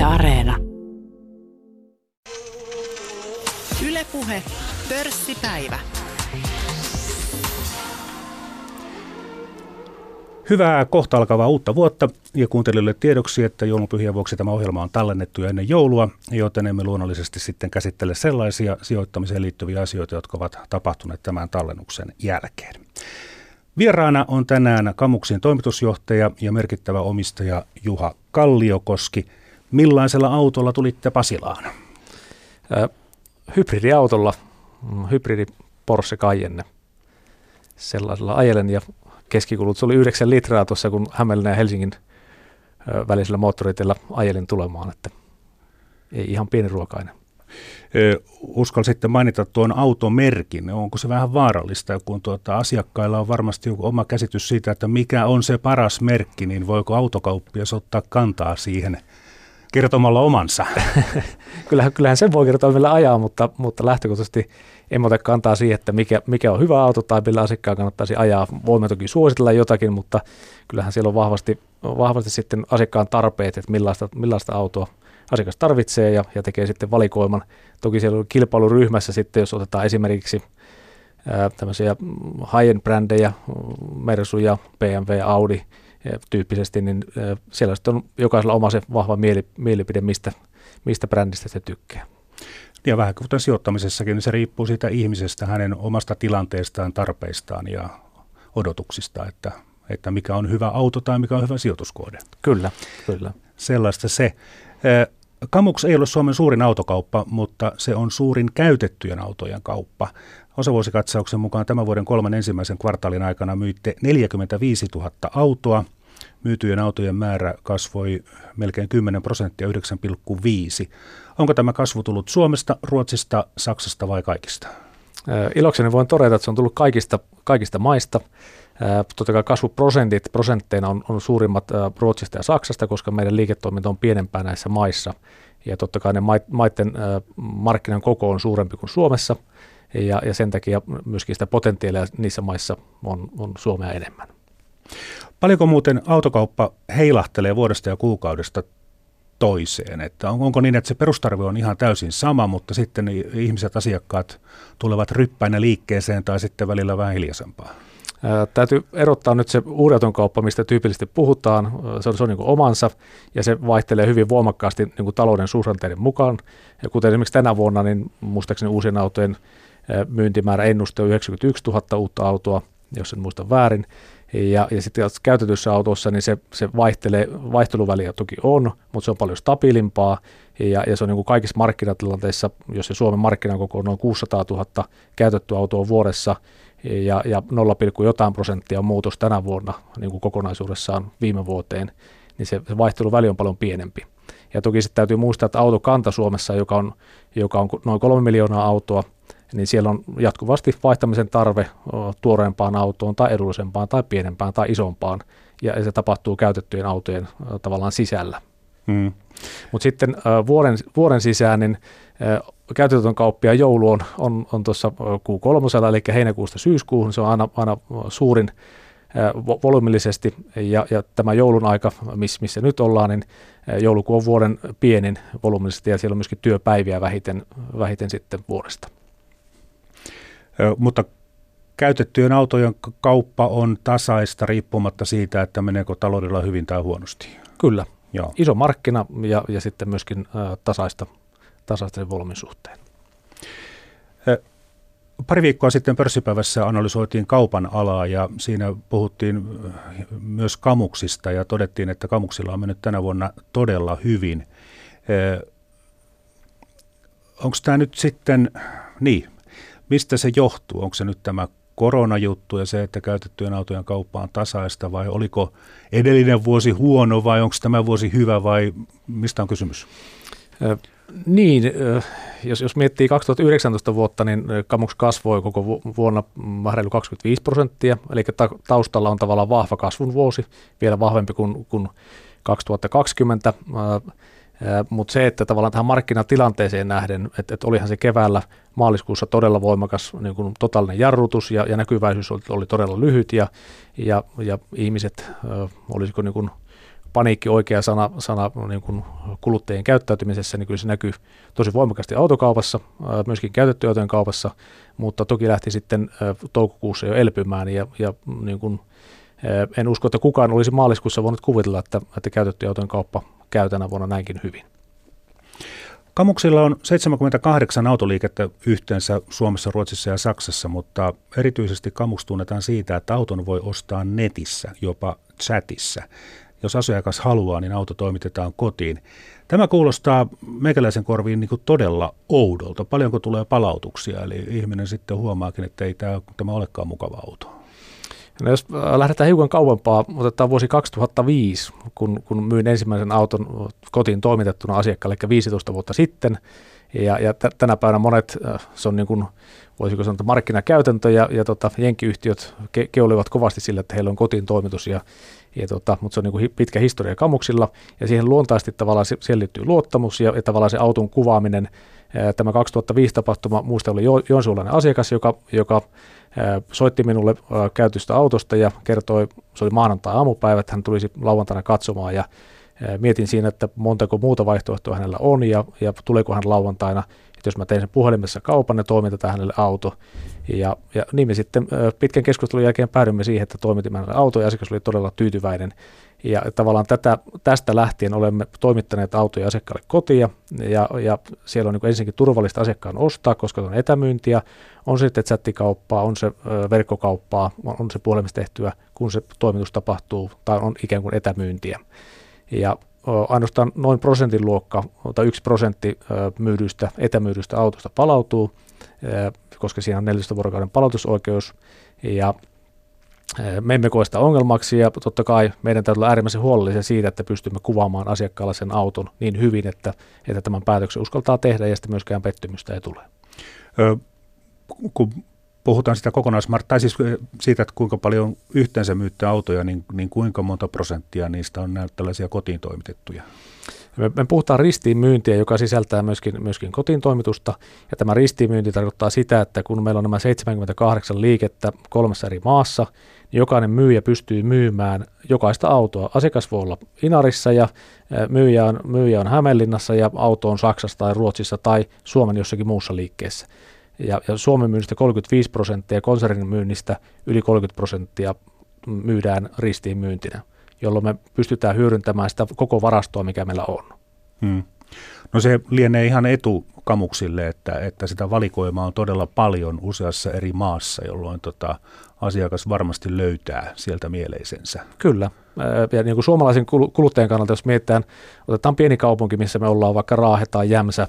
Yle Areena. Ylepuhe pörssipäivä. Hyvää kohta alkavaa uutta vuotta ja kuuntelijoille tiedoksi, että joulunpyhien vuoksi tämä ohjelma on tallennettu jo ennen joulua, joten emme luonnollisesti sitten käsittele sellaisia sijoittamiseen liittyviä asioita, jotka ovat tapahtuneet tämän tallennuksen jälkeen. Vieraana on tänään Kamuksin toimitusjohtaja ja merkittävä omistaja Juha Kalliokoski. Millaisella autolla tulitte Pasilaan? Hybridiautolla, mm, hybridi Porsche Cayenne. Sellaisella ajelen ja keskikulut, se oli 9 litraa tuossa, kun Hämeenlinnan ja Helsingin välisellä moottoriteillä ajelin tulemaan, että ei ihan pieni ruokainen uskal sitten mainita tuon automerkin. Onko se vähän vaarallista, kun tuota asiakkailla on varmasti joku oma käsitys siitä, että mikä on se paras merkki, niin voiko autokauppias ottaa kantaa siihen kertomalla omansa? kyllähän, kyllähän sen voi kertoa millä ajaa, mutta, mutta lähtökohtaisesti en ota kantaa siihen, että mikä, mikä on hyvä auto tai millä asiakkaan kannattaisi ajaa. Voimme toki suositella jotakin, mutta kyllähän siellä on vahvasti, vahvasti sitten asiakkaan tarpeet, että millaista, millaista autoa asiakas tarvitsee ja, ja tekee sitten valikoiman. Toki siellä on kilpailuryhmässä sitten, jos otetaan esimerkiksi ää, tämmöisiä high-end brändejä, Mersuja, BMW, Audi tyyppisesti, niin siellä sitten on jokaisella oma se vahva mieli, mielipide, mistä, mistä brändistä se tykkää. Ja vähän kuten sijoittamisessakin, niin se riippuu siitä ihmisestä, hänen omasta tilanteestaan, tarpeistaan ja odotuksista, että, että mikä on hyvä auto tai mikä on hyvä sijoituskohde. Kyllä, kyllä. Sellaista se. Kamux ei ole Suomen suurin autokauppa, mutta se on suurin käytettyjen autojen kauppa. Osavuosikatsauksen mukaan tämän vuoden kolmen ensimmäisen kvartaalin aikana myitte 45 000 autoa. Myytyjen autojen määrä kasvoi melkein 10 prosenttia, 9,5. Onko tämä kasvu tullut Suomesta, Ruotsista, Saksasta vai kaikista? Ilokseni voin todeta, että se on tullut kaikista, kaikista maista. Totta kai kasvuprosentit prosentteina on, on suurimmat Ruotsista ja Saksasta, koska meidän liiketoiminta on pienempää näissä maissa. Ja totta kai ne maiden markkinan koko on suurempi kuin Suomessa, ja, ja sen takia myöskin sitä potentiaalia niissä maissa on, on Suomea enemmän. Paljonko muuten autokauppa heilahtelee vuodesta ja kuukaudesta toiseen? Että on, onko niin, että se perustarve on ihan täysin sama, mutta sitten ihmiset, asiakkaat tulevat ryppäinä liikkeeseen tai sitten välillä vähän hiljaisempaa? Täytyy erottaa nyt se uudeton kauppa, mistä tyypillisesti puhutaan. Se on, se on niin omansa ja se vaihtelee hyvin voimakkaasti niin kuin talouden suhdanteiden mukaan. Ja kuten esimerkiksi tänä vuonna, niin muistaakseni uusien autojen myyntimäärä ennuste on 91 000 uutta autoa, jos en muista väärin. Ja, ja sitten käytetyssä autossa, niin se, se vaihtelee, vaihteluväliä toki on, mutta se on paljon stabiilimpaa. Ja, ja se on niin kuin kaikissa markkinatilanteissa, jos se Suomen markkinakoko on noin 600 000 käytettyä autoa vuodessa, ja, ja 0, jotain prosenttia on muutos tänä vuonna niin kuin kokonaisuudessaan viime vuoteen, niin se, se vaihteluväli on paljon pienempi. Ja toki sitten täytyy muistaa, että autokanta Suomessa, joka on, joka on noin kolme miljoonaa autoa, niin siellä on jatkuvasti vaihtamisen tarve tuoreempaan autoon tai edullisempaan tai pienempään tai isompaan, ja se tapahtuu käytettyjen autojen tavallaan sisällä. Hmm. Mutta sitten vuoden, vuoden sisään, niin käytetyn kauppia joulu on, on, on tuossa Q3, eli heinäkuusta syyskuuhun, se on aina, aina suurin volyymillisesti, ja, ja tämä joulun aika, miss, missä nyt ollaan, niin joulukuu on vuoden pienin volyymillisesti, ja siellä on myöskin työpäiviä vähiten, vähiten sitten vuodesta. Mutta käytettyjen autojen kauppa on tasaista riippumatta siitä, että meneekö taloudella hyvin tai huonosti. Kyllä. Joo. Iso markkina ja, ja sitten myöskin tasaista tasaisten volyymin suhteen. Pari viikkoa sitten pörssipäivässä analysoitiin kaupan alaa ja siinä puhuttiin myös kamuksista ja todettiin, että kamuksilla on mennyt tänä vuonna todella hyvin. Onko tämä nyt sitten, niin, mistä se johtuu? Onko se nyt tämä koronajuttu ja se, että käytettyjen autojen kauppa on tasaista vai oliko edellinen vuosi huono vai onko tämä vuosi hyvä vai mistä on kysymys? Niin, jos, jos miettii 2019 vuotta, niin Kamux kasvoi koko vuonna reilu 25 prosenttia, eli taustalla on tavallaan vahva kasvun vuosi, vielä vahvempi kuin, kuin 2020, mutta se, että tavallaan tähän markkinatilanteeseen nähden, että, että olihan se keväällä maaliskuussa todella voimakas niin kuin totaalinen jarrutus ja, ja näkyväisyys oli, oli todella lyhyt ja, ja, ja ihmiset, olisiko niin kuin paniikki oikea sana, sana niin kuin kuluttajien käyttäytymisessä, niin kyllä se näkyy tosi voimakkaasti autokaupassa, myöskin käytettyautojen kaupassa, mutta toki lähti sitten toukokuussa jo elpymään ja, ja niin kuin, en usko, että kukaan olisi maaliskuussa voinut kuvitella, että, että käytettyautojen kauppa käy tänä vuonna näinkin hyvin. Kamuksilla on 78 autoliikettä yhteensä Suomessa, Ruotsissa ja Saksassa, mutta erityisesti Kamuks tunnetaan siitä, että auton voi ostaa netissä, jopa chatissa. Jos asiakas haluaa, niin auto toimitetaan kotiin. Tämä kuulostaa meikäläisen korviin niin kuin todella oudolta. Paljonko tulee palautuksia, eli ihminen sitten huomaakin, että ei tämä, tämä olekaan mukava auto. No jos äh, lähdetään hiukan kauempaa, otetaan vuosi 2005, kun, kun myin ensimmäisen auton kotiin toimitettuna asiakkaalle, eli 15 vuotta sitten. Ja, ja t- tänä päivänä monet, äh, se on niin kuin, voisiko sanoa, markkinakäytäntö, ja, ja tota, jenkkiyhtiöt ke- keulivat kovasti sillä, että heillä on kotiin toimitus, ja, ja tota, mutta se on niin kuin pitkä historia kamuksilla, ja siihen luontaisesti tavallaan siihen liittyy luottamus, ja, ja tavallaan se auton kuvaaminen. Tämä 2005 tapahtuma, muista oli jo, asiakas, joka, joka soitti minulle käytystä autosta ja kertoi, se oli maanantai-aamupäivä, että hän tulisi lauantaina katsomaan ja mietin siinä, että montako muuta vaihtoehtoa hänellä on ja, ja tuleeko hän lauantaina, että jos mä tein sen puhelimessa kaupan, niin toimitetaan hänelle auto. Ja, ja niin me sitten pitkän keskustelun jälkeen päädyimme siihen, että toimitimme hänelle auto ja asiakas oli todella tyytyväinen. Ja tavallaan tätä, tästä lähtien olemme toimittaneet autoja asiakkaalle kotia ja, ja siellä on niin ensinnäkin turvallista asiakkaan ostaa, koska se on etämyyntiä, on se sitten chattikauppaa, on se verkkokauppaa, on se puhelimessa tehtyä, kun se toimitus tapahtuu tai on ikään kuin etämyyntiä. Ja ainoastaan noin prosentin luokka tai yksi prosentti myydystä, etämyydystä autosta palautuu, koska siinä on 14 vuorokauden palautusoikeus ja me emme koe sitä ongelmaksi ja totta kai meidän täytyy olla äärimmäisen huolellisia siitä, että pystymme kuvaamaan asiakkaalle sen auton niin hyvin, että, että tämän päätöksen uskaltaa tehdä ja sitten myöskään pettymystä ei tule. Ö, kun puhutaan sitä kokonaismart, tai siis siitä, että kuinka paljon yhteensä myytte autoja, niin, niin kuinka monta prosenttia niistä on näitä tällaisia kotiin toimitettuja? Me, me puhutaan ristiinmyyntiä, joka sisältää myöskin, myöskin kotiin toimitusta, ja tämä ristiinmyynti tarkoittaa sitä, että kun meillä on nämä 78 liikettä kolmessa eri maassa, niin jokainen myyjä pystyy myymään jokaista autoa. Asiakas voi olla Inarissa ja myyjä on, myyjä on Hämeenlinnassa ja auto on Saksassa tai Ruotsissa tai Suomen jossakin muussa liikkeessä. Ja, ja Suomen myynnistä 35 prosenttia konsernin myynnistä yli 30 prosenttia myydään ristiinmyyntinä jolloin me pystytään hyödyntämään sitä koko varastoa, mikä meillä on. Hmm. No se lienee ihan etu kamuksille, että, että sitä valikoimaa on todella paljon useassa eri maassa, jolloin tota, asiakas varmasti löytää sieltä mieleisensä. Kyllä. Ja niin kuin suomalaisen kuluttajan kannalta, jos mietitään, otetaan pieni kaupunki, missä me ollaan vaikka Raahe tai Jämsä,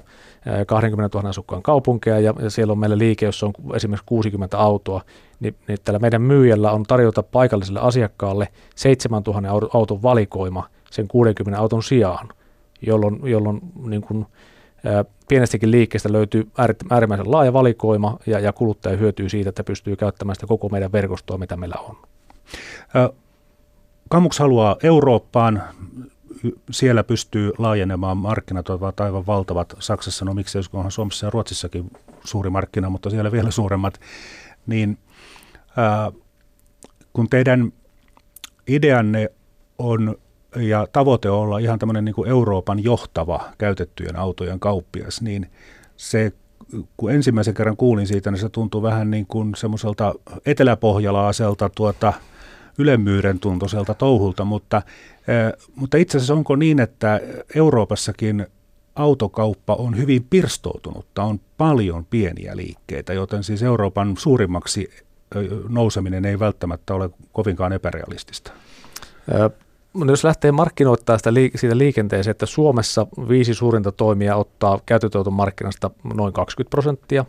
20 000 asukkaan kaupunkeja, ja, siellä on meillä liike, jossa on esimerkiksi 60 autoa, niin, niin tällä meidän myyjällä on tarjota paikalliselle asiakkaalle 7000 auton valikoima sen 60 auton sijaan, jolloin, jolloin niin kuin, pienestäkin liikkeestä löytyy äärimmäisen laaja valikoima ja, ja kuluttaja hyötyy siitä, että pystyy käyttämään sitä koko meidän verkostoa, mitä meillä on. Kamuks haluaa Eurooppaan, siellä pystyy laajenemaan, markkinat ovat aivan valtavat. Saksassa, no miksi onhan Suomessa ja Ruotsissakin suuri markkina, mutta siellä vielä suuremmat. Niin ää, kun teidän ideanne on ja tavoite on olla ihan tämmöinen niin kuin Euroopan johtava käytettyjen autojen kauppias, niin se, kun ensimmäisen kerran kuulin siitä, niin se tuntuu vähän niin kuin semmoiselta eteläpohjalaiselta tuota, ylemmyyden tuntoiselta touhulta, mutta, mutta itse asiassa onko niin, että Euroopassakin autokauppa on hyvin pirstoutunutta, on paljon pieniä liikkeitä, joten siis Euroopan suurimmaksi nouseminen ei välttämättä ole kovinkaan epärealistista. No jos lähtee markkinoittaa sitä liik- siitä liikenteeseen, että Suomessa viisi suurinta toimia ottaa käytetyn markkinasta noin 20 prosenttia,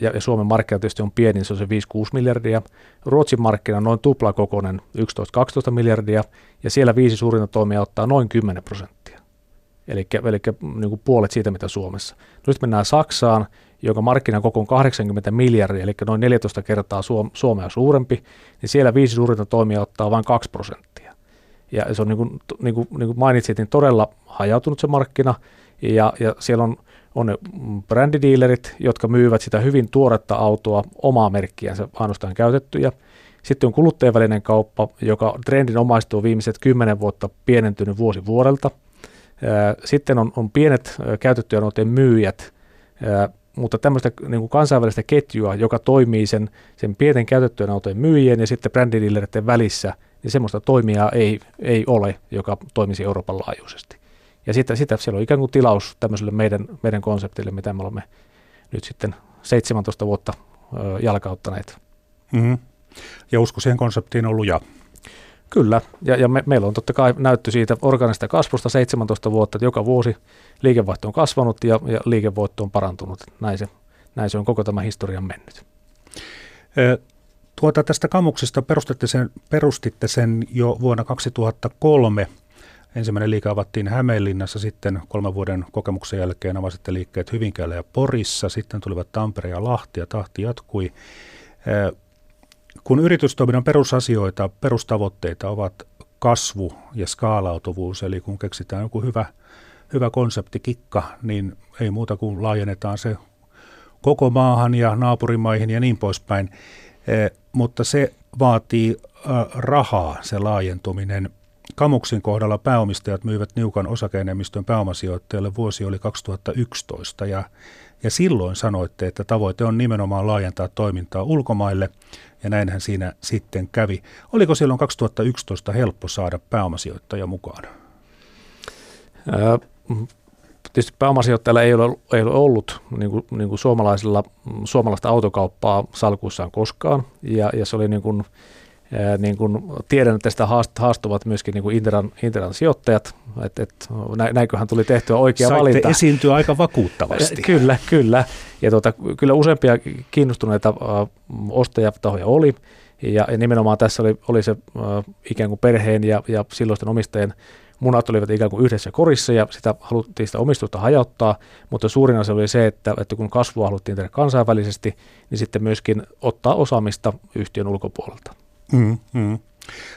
ja, ja Suomen markkina tietysti on pieni, se on se 5-6 miljardia. Ruotsin markkina on noin tuplakokoinen, 11-12 miljardia, ja siellä viisi suurinta toimia ottaa noin 10 prosenttia. Eli, eli niin kuin puolet siitä, mitä Suomessa. Nyt mennään Saksaan, jonka markkinakoko on 80 miljardia, eli noin 14 kertaa Suomea suurempi, niin siellä viisi suurinta toimia ottaa vain 2 prosenttia. Ja se on niin kuin, niin kuin, niin kuin mainitsit, niin todella hajautunut se markkina, ja, ja siellä on, on ne brändidealerit, jotka myyvät sitä hyvin tuoretta autoa, omaa merkkiänsä ainoastaan käytettyjä. Sitten on kuluttajavälinen kauppa, joka trendinomaisesti on viimeiset kymmenen vuotta pienentynyt vuosi vuodelta. Sitten on, on pienet käytettyjen autojen myyjät, mutta tämmöistä niin kuin kansainvälistä ketjua, joka toimii sen, sen pienten käytettyjen autojen myyjien ja sitten brändidillereiden välissä, niin semmoista toimijaa ei, ei ole, joka toimisi Euroopan laajuisesti. Ja sitten sitä, siellä on ikään kuin tilaus tämmöiselle meidän, meidän konseptille, mitä me olemme nyt sitten 17 vuotta ö, jalkauttaneet. Mm-hmm. Ja usko siihen konseptiin on luja. Kyllä, ja, ja me, meillä on totta kai näyttö siitä organista kasvusta 17 vuotta, että joka vuosi liikevaihto on kasvanut ja, ja liikevoitto on parantunut. Näin se, näin se on koko tämä historian mennyt. Tuota, tästä kamuksesta perustitte sen, perustitte sen jo vuonna 2003. Ensimmäinen liike avattiin Hämeenlinnassa, sitten kolmen vuoden kokemuksen jälkeen avasitte liikkeet Hyvinkäällä ja Porissa, sitten tulivat Tampere ja Lahti ja tahti jatkui. Kun yritystoiminnan perusasioita, perustavoitteita ovat kasvu ja skaalautuvuus, eli kun keksitään joku hyvä, hyvä konsepti, kikka, niin ei muuta kuin laajennetaan se koko maahan ja naapurimaihin ja niin poispäin. Mutta se vaatii rahaa, se laajentuminen. Kamuksin kohdalla pääomistajat myivät niukan osakeenemmistön pääomasijoittajalle vuosi oli 2011 ja, ja silloin sanoitte, että tavoite on nimenomaan laajentaa toimintaa ulkomaille ja näinhän siinä sitten kävi. Oliko silloin 2011 helppo saada pääomasijoittaja mukaan? Ää, tietysti pääomasijoittajalla ei ole, ei ole ollut niin kuin, niin kuin suomalaisilla, suomalaista autokauppaa salkuissaan koskaan ja, ja se oli niin kuin, niin kuin tiedän, että tästä haastuvat myöskin niin kuin Interan, Interan sijoittajat, että et, näinköhän tuli tehtyä oikea Saitte valinta. esiintyä aika vakuuttavasti. Kyllä, kyllä. Ja tuota, kyllä useampia kiinnostuneita ostajatahoja oli, ja, ja nimenomaan tässä oli, oli se ikään kuin perheen ja, ja silloisten omistajien munat olivat ikään kuin yhdessä korissa ja sitä haluttiin sitä omistusta hajauttaa, mutta suurin asia oli se, että, että kun kasvua haluttiin tehdä kansainvälisesti, niin sitten myöskin ottaa osaamista yhtiön ulkopuolelta. Mm, mm.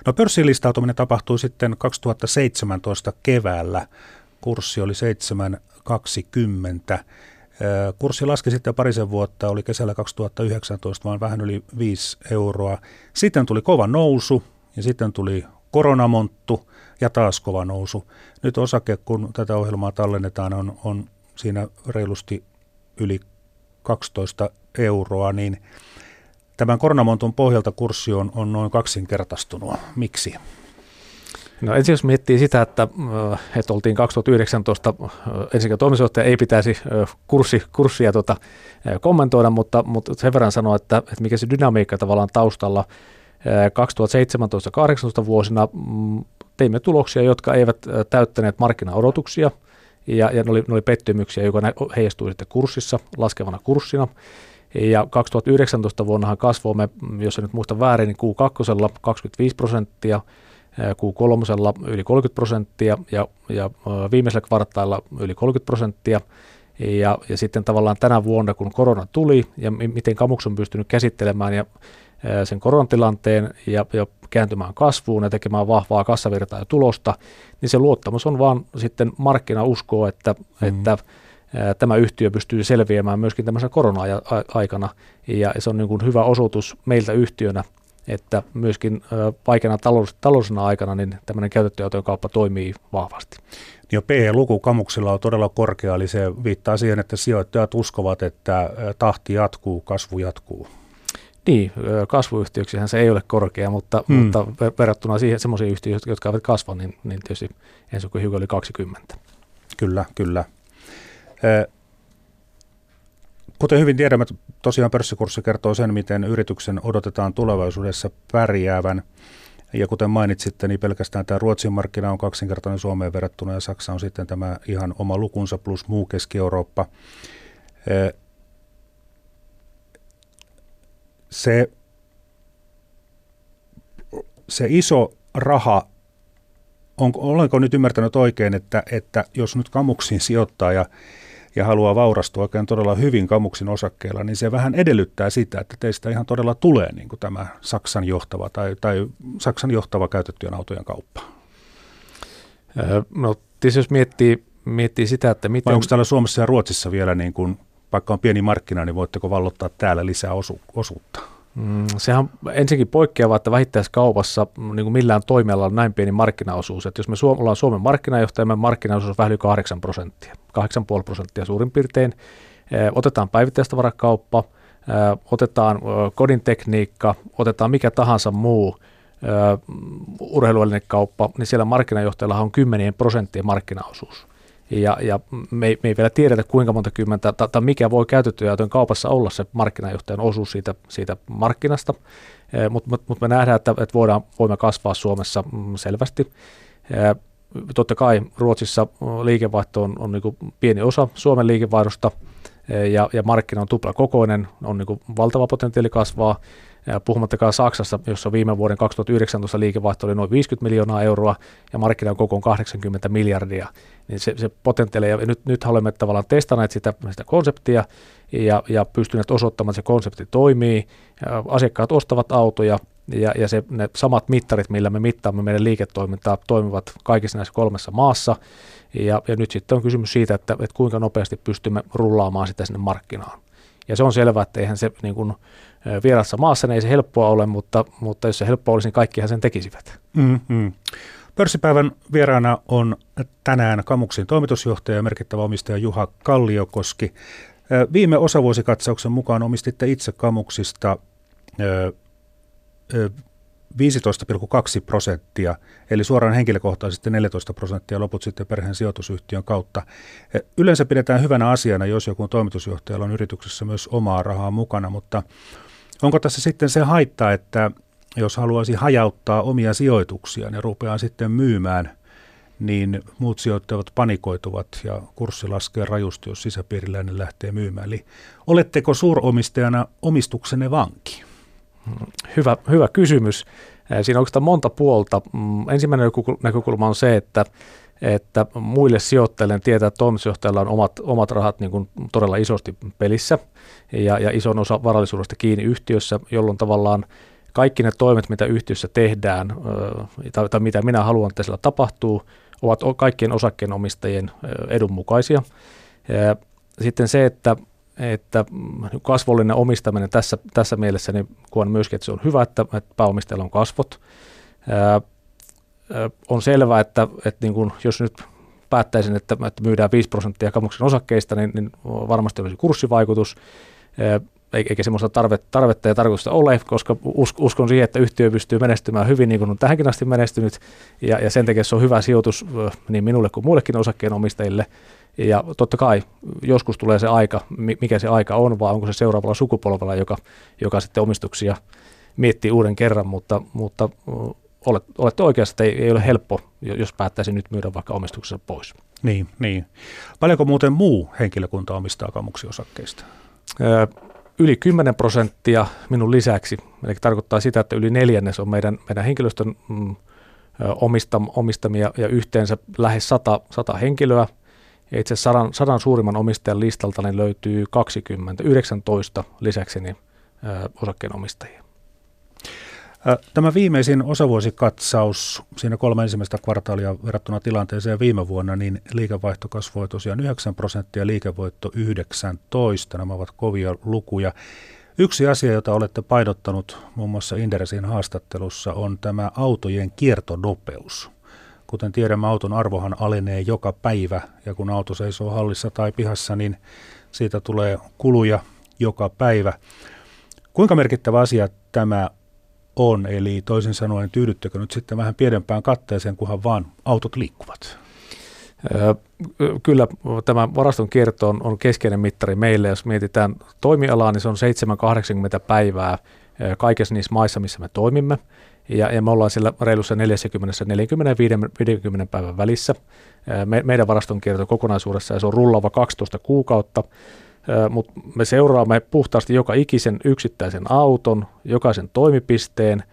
No pörssilistautuminen tapahtui sitten 2017 keväällä. Kurssi oli 7,20. Kurssi laski sitten parisen vuotta, oli kesällä 2019 vaan vähän yli 5 euroa. Sitten tuli kova nousu ja sitten tuli koronamonttu ja taas kova nousu. Nyt osake, kun tätä ohjelmaa tallennetaan, on, on siinä reilusti yli 12 euroa, niin Tämän koronamontun pohjalta kurssi on, on noin kaksinkertaistunut. Miksi? No ensin jos miettii sitä, että, äh, että oltiin 2019, äh, ensinnäkin toimitusjohtaja ei pitäisi äh, kurssi, kurssia tuota, kommentoida, mutta, mutta sen verran sanoa, että, että mikä se dynamiikka tavallaan taustalla 2017-2018 vuosina mm, teimme tuloksia, jotka eivät täyttäneet markkinaodotuksia, ja, ja ne, oli, ne oli pettymyksiä, joka heijastui sitten kurssissa, laskevana kurssina. Ja 2019 vuonnahan kasvoimme, jos en nyt muista väärin, niin Q2 25 prosenttia, Q3 yli 30 prosenttia ja, ja viimeisellä kvartaalilla yli 30 prosenttia. Ja, ja sitten tavallaan tänä vuonna, kun korona tuli ja miten Kamuks on pystynyt käsittelemään ja sen koronatilanteen ja, ja kääntymään kasvuun ja tekemään vahvaa kassavirtaa ja tulosta, niin se luottamus on vaan sitten markkina uskoo, että, mm. että tämä yhtiö pystyy selviämään myöskin tämmöisenä korona-aikana, ja se on niin kuin hyvä osoitus meiltä yhtiönä, että myöskin vaikeana talous, talousena aikana niin tämmöinen käytettyautojen kauppa toimii vahvasti. Jo PE-luku Kamuksilla on todella korkea, eli se viittaa siihen, että sijoittajat uskovat, että tahti jatkuu, kasvu jatkuu. Niin, kasvuyhtiöksihän se ei ole korkea, mutta, hmm. mutta verrattuna siihen semmoisiin yhtiöihin, jotka eivät kasva, niin, niin tietysti ensi kuin hiukan yli 20. Kyllä, kyllä. Kuten hyvin tiedämme, tosiaan pörssikurssi kertoo sen, miten yrityksen odotetaan tulevaisuudessa pärjäävän. Ja kuten mainitsitte, niin pelkästään tämä Ruotsin markkina on kaksinkertainen Suomeen verrattuna ja Saksa on sitten tämä ihan oma lukunsa plus muu Keski-Eurooppa. Se, se iso raha, on, olenko nyt ymmärtänyt oikein, että, että jos nyt kamuksiin sijoittaa ja ja haluaa vaurastua oikein todella hyvin Kamuksin osakkeella, niin se vähän edellyttää sitä, että teistä ihan todella tulee niin kuin tämä Saksan johtava tai, tai Saksan johtava käytettyjen autojen kauppa. No tietysti jos miettii, miettii sitä, että miten... Vai onko täällä Suomessa ja Ruotsissa vielä, niin kuin, vaikka on pieni markkina, niin voitteko vallottaa täällä lisää osu, osuutta? Mm, sehän ensinnäkin poikkeava, että vähittäiskaupassa mm, niin kuin millään toimialalla on näin pieni markkinaosuus. Että jos me Suom- ollaan Suomen markkinajohtaja, meidän markkinaosuus on vähän yli 8 prosenttia, 8,5 prosenttia suurin piirtein. Otetaan päivittäistavarakauppa, otetaan kodin tekniikka, otetaan mikä tahansa muu urheiluellinen kauppa, niin siellä markkinajohtajalla on kymmenien prosenttien markkinaosuus. Ja, ja me, ei, me ei vielä tiedetä, kuinka monta kymmentä, tai, tai mikä voi käytettyjä kaupassa olla se markkinajohtajan osuus siitä, siitä markkinasta, mutta mut, mut me nähdään, että, että voidaan, voimme kasvaa Suomessa mm, selvästi. Totta kai Ruotsissa liikevaihto on, on niin pieni osa Suomen liikevaihdosta, ja, ja markkina on tupla kokoinen, on niin valtava potentiaali kasvaa, puhumattakaan Saksassa, jossa viime vuoden 2019 liikevaihto oli noin 50 miljoonaa euroa ja markkinan koko on 80 miljardia, niin se, se potentiaali, ja nyt, nyt olemme tavallaan testanneet sitä, sitä konseptia ja, ja pystyneet osoittamaan, että se konsepti toimii, ja asiakkaat ostavat autoja, ja, ja se, ne samat mittarit, millä me mittaamme meidän liiketoimintaa, toimivat kaikissa näissä kolmessa maassa, ja, ja nyt sitten on kysymys siitä, että, että kuinka nopeasti pystymme rullaamaan sitä sinne markkinaan. Ja se on selvää, että eihän se niin kuin, vierassa maassa, niin ei se helppoa ole, mutta, mutta jos se helppoa olisi, niin kaikkihan sen tekisivät. Mm-hmm. Pörssipäivän vieraana on tänään Kamuksin toimitusjohtaja ja merkittävä omistaja Juha Kalliokoski. Viime osavuosikatsauksen mukaan omistitte itse Kamuksista 15,2 prosenttia, eli suoraan henkilökohtaisesti 14 prosenttia, loput sitten perheen sijoitusyhtiön kautta. Yleensä pidetään hyvänä asiana, jos joku toimitusjohtajalla on yrityksessä myös omaa rahaa mukana, mutta onko tässä sitten se haitta, että jos haluaisi hajauttaa omia sijoituksia ja rupeaa sitten myymään, niin muut sijoittajat panikoituvat ja kurssi laskee rajusti, jos sisäpiiriläinen lähtee myymään. Eli oletteko suuromistajana omistuksenne vanki? Hyvä, hyvä kysymys. Siinä on oikeastaan monta puolta. Mm, ensimmäinen näkökulma on se, että, että muille sijoittajille tietää, että toimitusjohtajalla on omat, omat rahat niin kuin todella isosti pelissä ja, ja ison osa varallisuudesta kiinni yhtiössä, jolloin tavallaan kaikki ne toimet, mitä yhtiössä tehdään tai, tai mitä minä haluan, että siellä tapahtuu, ovat kaikkien osakkeenomistajien edun mukaisia. Sitten se, että että kasvollinen omistaminen tässä, tässä mielessä, niin koen myöskin, että se on hyvä, että, että pääomistajalla on kasvot. Ää, on selvää, että, että niin kuin, jos nyt päättäisin, että, että myydään 5 prosenttia kamuksen osakkeista, niin, niin varmasti olisi kurssivaikutus, ää, eikä semmoista tarvetta, tarvetta ja tarkoitusta ole, koska uskon siihen, että yhtiö pystyy menestymään hyvin niin kuin on tähänkin asti menestynyt, ja, ja sen takia se on hyvä sijoitus niin minulle kuin muillekin osakkeenomistajille, ja totta kai joskus tulee se aika, mikä se aika on, vai onko se seuraavalla sukupolvella, joka, joka sitten omistuksia miettii uuden kerran, mutta, mutta olet, olette oikeassa, että ei, ei ole helppo, jos päättäisi nyt myydä vaikka omistuksessa pois. Niin, niin. Paljonko muuten muu henkilökunta omistaa kammuksiosakkeista? Öö, yli 10 prosenttia minun lisäksi, eli tarkoittaa sitä, että yli neljännes on meidän, meidän henkilöstön mm, omistamia ja yhteensä lähes 100, 100 henkilöä, ja itse sadan, sadan suurimman omistajan listalta niin löytyy 20, 19 lisäkseni osakkeenomistajia. Tämä viimeisin osavuosikatsaus, siinä kolme ensimmäistä kvartaalia verrattuna tilanteeseen viime vuonna, niin liikevaihto kasvoi tosiaan 9 prosenttia, liikevoitto 19. Nämä ovat kovia lukuja. Yksi asia, jota olette painottanut muun muassa Inderesin haastattelussa, on tämä autojen kiertonopeus. Kuten tiedämme, auton arvohan alenee joka päivä ja kun auto seisoo hallissa tai pihassa, niin siitä tulee kuluja joka päivä. Kuinka merkittävä asia tämä on? Eli toisin sanoen, tyydyttekö nyt sitten vähän pienempään katteeseen, kunhan vaan autot liikkuvat? Kyllä tämä varaston kierto on, on keskeinen mittari meille. Jos mietitään toimialaa, niin se on 7-80 päivää kaikissa niissä maissa, missä me toimimme ja, ja me ollaan siellä reilussa 40-45 päivän välissä. Me, meidän varaston kierto kokonaisuudessa ja se on rullava 12 kuukautta, mutta me seuraamme puhtaasti joka ikisen yksittäisen auton, jokaisen toimipisteen,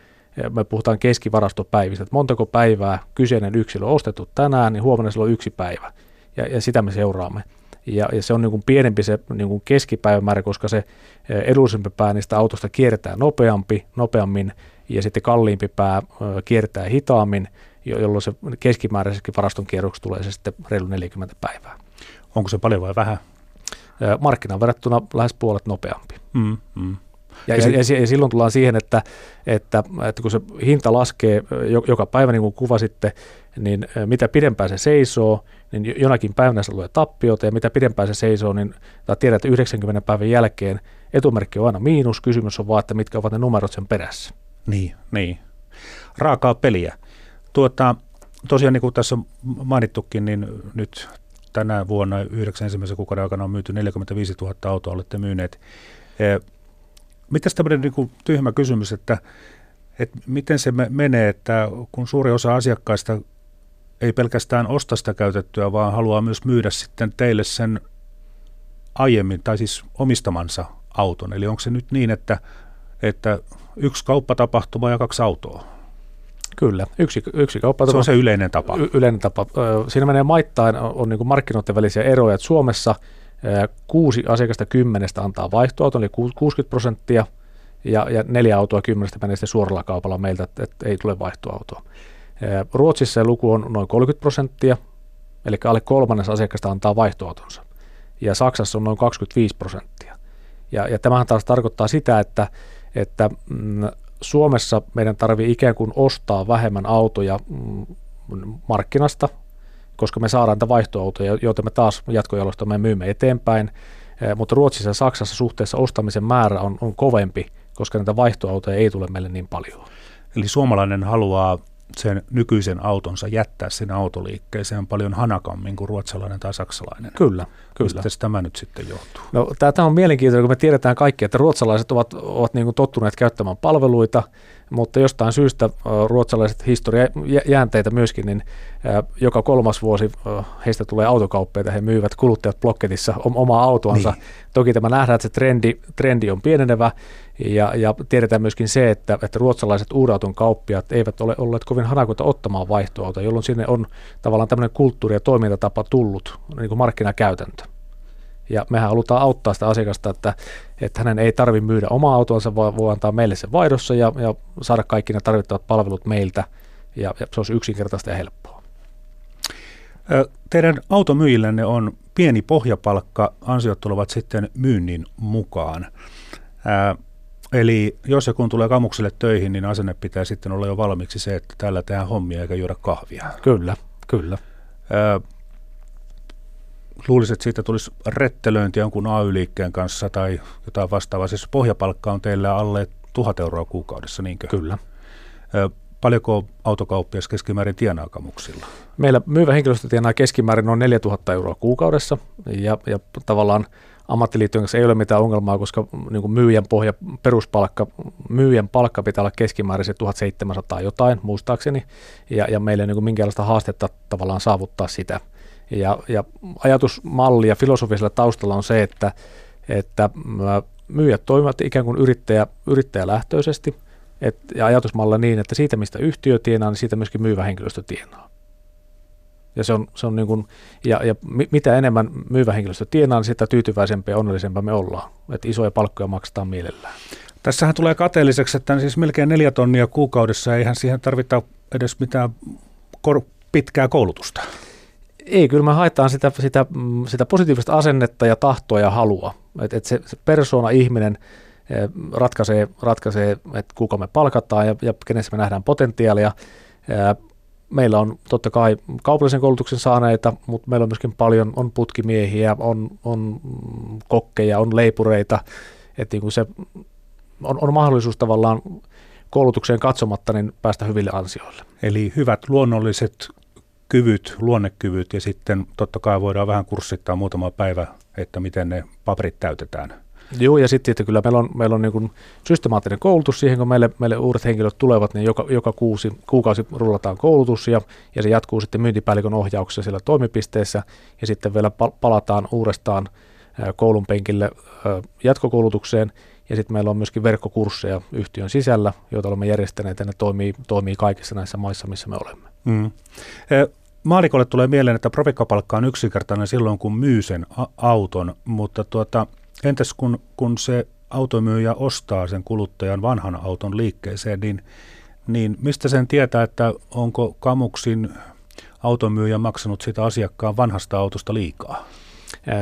me puhutaan keskivarastopäivistä, että montako päivää kyseinen yksilö on ostettu tänään, niin huomenna sillä on yksi päivä, ja, ja sitä me seuraamme. Ja, ja se on niin kuin pienempi se niin kuin keskipäivämäärä, koska se edullisempi pää niistä autosta kiertää nopeampi, nopeammin, ja sitten kalliimpi pää kiertää hitaammin, jolloin se keskimääräisesti varaston kierroksi tulee se sitten reilu 40 päivää. Onko se paljon vai vähän? Markkinan verrattuna lähes puolet nopeampi. Mm, mm. Ja, ja, ja, ja silloin tullaan siihen, että, että, että kun se hinta laskee joka päivä, niin kuin kuvasitte, niin mitä pidempään se seisoo, niin jonakin päivänä se tulee tappiota, ja mitä pidempään se seisoo, niin tiedät, että 90 päivän jälkeen etumerkki on aina miinus, kysymys on vaan, että mitkä ovat ne numerot sen perässä. Niin, niin. Raakaa peliä. Tuota, tosiaan niin kuin tässä on mainittukin, niin nyt tänä vuonna yhdeksän ensimmäisen kuukauden aikana on myyty 45 000 autoa, olette myyneet. Mitäs tämmöinen niin kuin tyhmä kysymys, että, että miten se menee, että kun suuri osa asiakkaista ei pelkästään osta sitä käytettyä, vaan haluaa myös myydä sitten teille sen aiemmin, tai siis omistamansa auton. Eli onko se nyt niin, että, että yksi kauppatapahtuma ja kaksi autoa? Kyllä, yksi, yksi kauppa. Se on se yleinen tapa. Y- yleinen tapa. Siinä menee maittain, on, on niin markkinoiden välisiä eroja. Että Suomessa kuusi asiakasta kymmenestä antaa vaihtoauton, eli 60 prosenttia, ja, ja neljä autoa kymmenestä menee sitten suoralla kaupalla meiltä, että, että ei tule vaihtoautoa. Ruotsissa se luku on noin 30 prosenttia, eli alle kolmannes asiakasta antaa vaihtoautonsa. Ja Saksassa on noin 25 prosenttia. Ja, ja tämähän taas tarkoittaa sitä, että, että mm, Suomessa meidän tarvii ikään kuin ostaa vähemmän autoja mm, markkinasta, koska me saadaan niitä vaihtoautoja, joita me taas jatkojalostamme myymme eteenpäin. Eh, mutta Ruotsissa ja Saksassa suhteessa ostamisen määrä on, on kovempi, koska näitä vaihtoautoja ei tule meille niin paljon. Eli suomalainen haluaa sen nykyisen autonsa jättää sinne autoliikkeeseen paljon hanakammin kuin ruotsalainen tai saksalainen. Kyllä, kyllä. Mistä tämä nyt sitten johtuu? No, tämä on mielenkiintoista, kun me tiedetään kaikki, että ruotsalaiset ovat, ovat niin kuin tottuneet käyttämään palveluita, mutta jostain syystä ruotsalaiset historiajäänteitä myöskin, niin joka kolmas vuosi heistä tulee autokauppeita, he myyvät kuluttajat blokketissa omaa autoansa. Niin. Toki tämä nähdään, että se trendi, trendi on pienenevä ja, ja tiedetään myöskin se, että, että ruotsalaiset uudauton kauppiat eivät ole olleet kovin hanakoita ottamaan vaihtoautoa, jolloin sinne on tavallaan tämmöinen kulttuuri- ja toimintatapa tullut, niin kuin markkinakäytäntö. Ja mehän halutaan auttaa sitä asiakasta, että, että hänen ei tarvitse myydä omaa autoansa, vaan voi antaa meille se vaihdossa ja, ja saada kaikki ne tarvittavat palvelut meiltä. Ja, ja se olisi yksinkertaista ja helppoa. Teidän automyyjillenne on pieni pohjapalkka, ansiot tulevat sitten myynnin mukaan. Ää, eli jos ja kun tulee kamukselle töihin, niin asenne pitää sitten olla jo valmiiksi se, että täällä tehdään hommia eikä juoda kahvia. Kyllä, kyllä. Ää, luulisin, että siitä tulisi rettelöinti jonkun AY-liikkeen kanssa tai jotain vastaavaa. Siis pohjapalkka on teillä alle tuhat euroa kuukaudessa, niinkö? Kyllä. Ö, paljonko autokauppias keskimäärin tienaa kamuksilla? Meillä myyvä henkilöstö tienaa keskimäärin noin 4000 euroa kuukaudessa ja, ja tavallaan ammattiliittojen kanssa ei ole mitään ongelmaa, koska niin kuin myyjän pohja, peruspalkka, myyjän palkka pitää olla keskimäärin se 1700 jotain, muistaakseni, ja, ja meillä ei niin kuin minkäänlaista haastetta tavallaan saavuttaa sitä – ja, ja ajatusmalli ja filosofisella taustalla on se, että, että myyjät toimivat ikään kuin yrittäjä, yrittäjälähtöisesti, et, ja ajatusmalla niin, että siitä mistä yhtiö tienaa, niin siitä myöskin myyvä henkilöstö tienaa. Ja, se on, se on niin kuin, ja, ja mitä enemmän myyvä henkilöstö tienaa, niin sitä tyytyväisempiä ja onnellisempia me ollaan. Että isoja palkkoja maksetaan mielellään. Tässähän tulee kateelliseksi, että siis melkein neljä tonnia kuukaudessa, eihän siihen tarvita edes mitään kor- pitkää koulutusta. Ei, kyllä me haetaan sitä, sitä, mm, sitä positiivista asennetta ja tahtoa ja halua. Että et se, se persoona, ihminen eh, ratkaisee, ratkaisee että kuka me palkataan ja, ja kenessä me nähdään potentiaalia. Eh, meillä on totta kai kaupallisen koulutuksen saaneita, mutta meillä on myöskin paljon, on putkimiehiä, on, on kokkeja, on leipureita, että niin se on, on mahdollisuus tavallaan koulutukseen katsomatta niin päästä hyville ansioille. Eli hyvät luonnolliset kyvyt, luonnekyvyt ja sitten totta kai voidaan vähän kurssittaa muutama päivä, että miten ne paperit täytetään. Joo, ja sitten että kyllä meillä on, meillä on niin systemaattinen koulutus siihen, kun meille, meille uudet henkilöt tulevat, niin joka, joka kuusi, kuukausi rullataan koulutus ja, ja se jatkuu sitten myyntipäällikön ohjauksessa siellä toimipisteessä ja sitten vielä palataan uudestaan koulun penkille jatkokoulutukseen ja sitten meillä on myöskin verkkokursseja yhtiön sisällä, joita olemme järjestäneet ja ne toimii, toimii kaikissa näissä maissa, missä me olemme. Mm. Maalikolle tulee mieleen, että provikkapalkka on yksinkertainen silloin, kun myy sen auton, mutta tuota, entäs kun, kun se automyyjä ostaa sen kuluttajan vanhan auton liikkeeseen, niin, niin mistä sen tietää, että onko Kamuksin automyyjä maksanut sitä asiakkaan vanhasta autosta liikaa?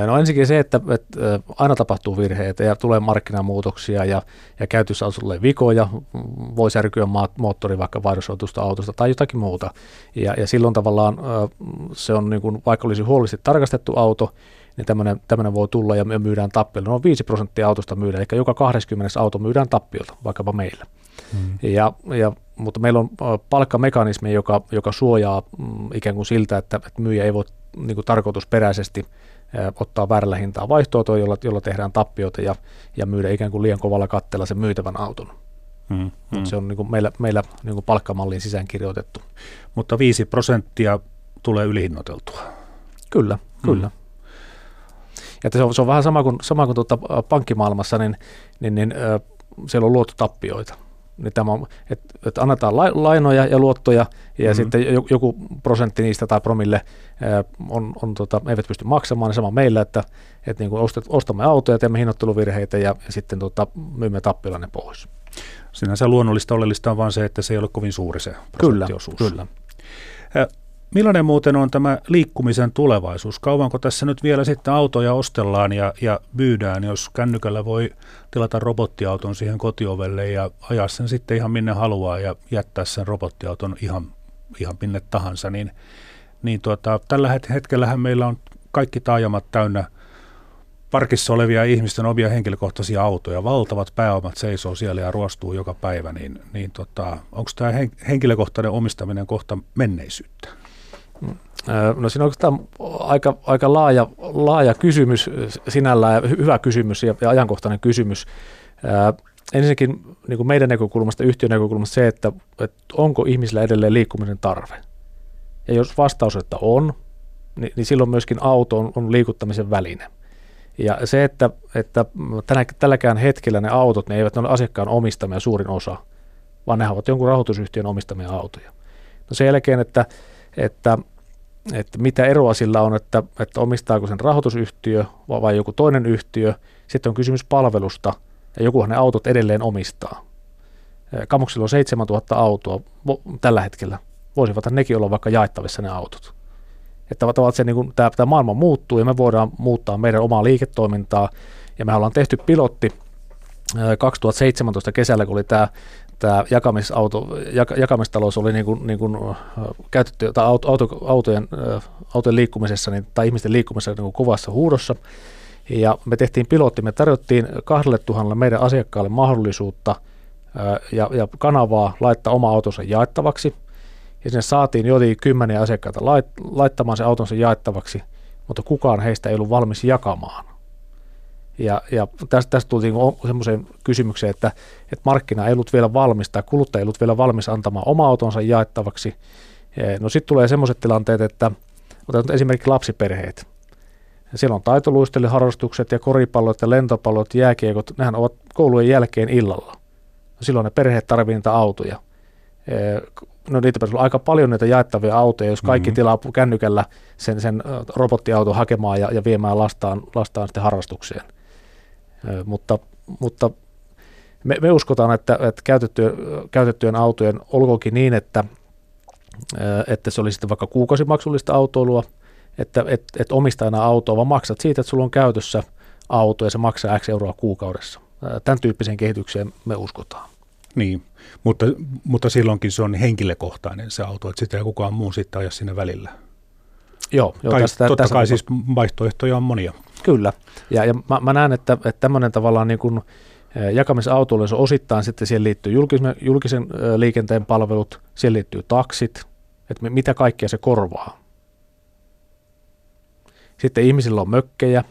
No ensinnäkin se, että, että aina tapahtuu virheitä ja tulee markkinamuutoksia ja, ja käytössä tulee vikoja, voi särkyä moottori vaikka vaihdosoitusta autosta tai jotakin muuta. Ja, ja silloin tavallaan se on niin kuin, vaikka olisi huolellisesti tarkastettu auto, niin tämmöinen, tämmöinen voi tulla ja myydään tappiolla. Noin 5 prosenttia autosta myydään, eli joka 20 auto myydään tappiolta, vaikkapa meillä. Hmm. Ja, ja, mutta meillä on palkkamekanismi, joka, joka suojaa mm, ikään kuin siltä, että, että myyjä ei voi niin kuin tarkoitusperäisesti ottaa väärällä hintaa vaihtoehtoa, jolla, jolla tehdään tappiota ja, ja myydä ikään kuin liian kovalla katteella sen myytävän auton. Hmm. Hmm. Se on niin kuin meillä, meillä niin kuin palkkamalliin sisään kirjoitettu. Mutta 5 prosenttia tulee ylihinnoiteltua. Kyllä, kyllä. Hmm. Ja se on, se on vähän sama kuin, sama kuin tuota pankkimaailmassa, niin, niin, niin siellä on luottotappioita. Niin tämä on, että, että annetaan lainoja ja luottoja ja mm-hmm. sitten joku prosentti niistä tai promille äh, on, on tota, eivät pysty maksamaan, niin sama meillä, että, että niin kuin ostet, ostamme autoja, teemme hinnoitteluvirheitä ja, ja sitten tota, myymme tappiolla ne pois. Sinänsä luonnollista oleellista on vain se, että se ei ole kovin suuri se prosenttiosuus. Kyllä, kyllä. Millainen muuten on tämä liikkumisen tulevaisuus? Kauanko tässä nyt vielä sitten autoja ostellaan ja, ja myydään, jos kännykällä voi tilata robottiauton siihen kotiovelle ja ajaa sen sitten ihan minne haluaa ja jättää sen robottiauton ihan, ihan minne tahansa, niin, niin tuota, tällä hetkellähän meillä on kaikki taajamat täynnä parkissa olevia ihmisten omia henkilökohtaisia autoja, valtavat pääomat seisoo siellä ja ruostuu joka päivä, niin, niin tota, onko tämä henkilökohtainen omistaminen kohta menneisyyttä? No siinä on oikeastaan aika, aika laaja, laaja kysymys sinällään, hyvä kysymys ja, ja ajankohtainen kysymys. ensinnäkin niin kuin meidän näkökulmasta, yhtiön näkökulmasta se, että, että onko ihmisillä edelleen liikkumisen tarve. Ja jos vastaus, että on, niin, niin silloin myöskin auto on, on liikuttamisen väline. Ja se, että, että tänä, tälläkään hetkellä ne autot, ne eivät ole asiakkaan omistamia suurin osa, vaan ne ovat jonkun rahoitusyhtiön omistamia autoja. No sen jälkeen, että että, että mitä eroa sillä on, että, että omistaako sen rahoitusyhtiö vai, joku toinen yhtiö. Sitten on kysymys palvelusta ja jokuhan ne autot edelleen omistaa. Kamuksilla on 7000 autoa tällä hetkellä. Voisivat nekin olla vaikka jaettavissa ne autot. Että tavallaan se, niin kuin, tämä, tämä maailma muuttuu ja me voidaan muuttaa meidän omaa liiketoimintaa. Ja me ollaan tehty pilotti 2017 kesällä, kun oli tämä tämä jakamisauto, jak, jakamistalous oli niin kuin, niin kuin käytetty, tai auto, auto, autojen, autojen liikkumisessa niin, tai ihmisten liikkumisessa niin kuin kovassa huudossa. Ja me tehtiin pilotti, me tarjottiin kahdelle tuhannelle meidän asiakkaalle mahdollisuutta ja, ja kanavaa laittaa oma autonsa jaettavaksi. Ja sinne saatiin jotenkin kymmeniä asiakkaita laittamaan se autonsa jaettavaksi, mutta kukaan heistä ei ollut valmis jakamaan. Ja, ja tästä, tästä tultiin semmoiseen kysymykseen, että, että markkina ei ollut vielä valmis tai kuluttaja ei ollut vielä valmis antamaan oma autonsa jaettavaksi. No sitten tulee semmoiset tilanteet, että otetaan esimerkiksi lapsiperheet. Siellä on taitoluisteliharrastukset ja koripallot ja lentopallot, jääkiekot, nehän ovat koulujen jälkeen illalla. Silloin ne perheet tarvitsevat niitä autoja. No niitä pitäisi olla aika paljon niitä jaettavia autoja, jos kaikki mm-hmm. tilaa kännykällä sen, sen robottiauton hakemaan ja, ja viemään lastaan, lastaan sitten harrastukseen mutta, mutta me, me uskotaan, että, että käytettyjen, käytettyjen autojen, olkoonkin niin, että, että se olisi sitten vaikka kuukausimaksullista autoilua, että et, et omistajana autoa, vaan maksat siitä, että sulla on käytössä auto ja se maksaa X euroa kuukaudessa. Tämän tyyppiseen kehitykseen me uskotaan. Niin, mutta, mutta silloinkin se on henkilökohtainen se auto, että sitä ei kukaan muu sitten aja sinne välillä. Joo, joo tai tästä, totta tästä kai siis vaihtoehtoja on monia. Kyllä, ja, ja mä, mä näen, että, että tämmöinen tavallaan niin kuin jakamisautoille on osittain sitten siihen liittyy julkisen, julkisen liikenteen palvelut, siihen liittyy taksit, että mitä kaikkea se korvaa. Sitten ihmisillä on mökkejä,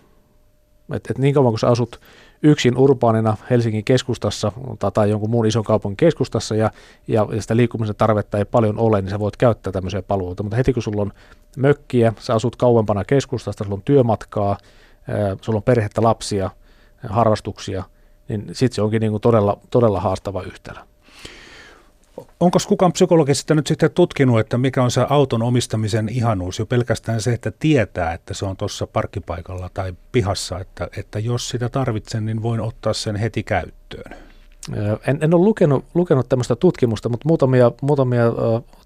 että, että niin kauan kun sä asut yksin urbaanina Helsingin keskustassa tai, tai jonkun muun ison kaupungin keskustassa ja, ja, ja sitä liikkumisen tarvetta ei paljon ole, niin sä voit käyttää tämmöisiä palveluita. Mutta heti kun sulla on mökkiä, sä asut kauempana keskustasta, sulla on työmatkaa, sulla on perhettä, lapsia, harrastuksia, niin sitten se onkin niin kuin todella, todella haastava yhtälö. Onko kukaan psykologista nyt sitten tutkinut, että mikä on se auton omistamisen ihanuus jo pelkästään se, että tietää, että se on tuossa parkkipaikalla tai pihassa, että, että jos sitä tarvitsen, niin voin ottaa sen heti käyttöön? En, en ole lukenut, lukenut tämmöistä tutkimusta, mutta muutamia, muutamia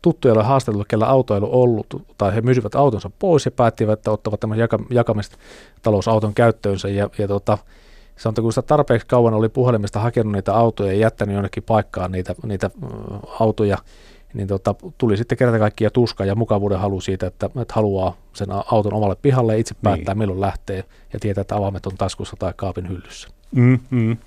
tuttuja olen haastatellut, kellä autoilu ollut, tai he myysivät autonsa pois ja päättivät, että ottavat tämmöisen jaka, jakamistalousauton käyttöönsä. Ja, ja tota, sanotaan, kun sitä tarpeeksi kauan oli puhelimesta hakenut niitä autoja ja jättänyt jonnekin paikkaan niitä, niitä autoja, niin tota, tuli sitten kerta kaikkia tuska ja mukavuuden halu siitä, että, että haluaa sen auton omalle pihalle ja itse päättää, niin. milloin lähtee ja tietää, että avaimet on taskussa tai kaapin hyllyssä. Mm, mm.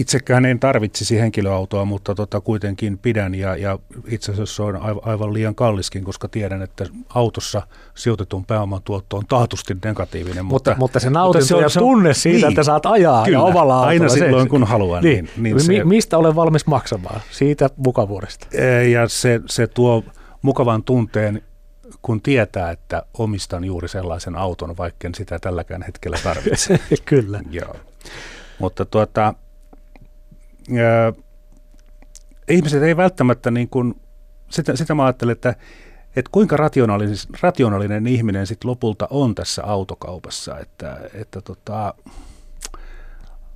Itsekään en tarvitsisi henkilöautoa, mutta tota kuitenkin pidän ja, ja itse asiassa se on aivan liian kalliskin, koska tiedän, että autossa sijoitetun pääoman tuotto on taatusti negatiivinen. Mutta, mutta, mutta se nautinto mutta se on, ja tunne siitä, niin, että saat ajaa kyllä, ja omalla autolla. aina silloin kun haluan. Niin, niin, niin se, mistä olen valmis maksamaan? Siitä mukavuudesta. Ja se, se tuo mukavan tunteen kun tietää, että omistan juuri sellaisen auton, vaikka en sitä tälläkään hetkellä tarvitse. Kyllä. Joo. Mutta tuota, ää, ihmiset ei välttämättä niin kuin, sitä, sitä mä ajattelen, että, että kuinka rationaalinen, rationaalinen ihminen sitten lopulta on tässä autokaupassa, että, että tota,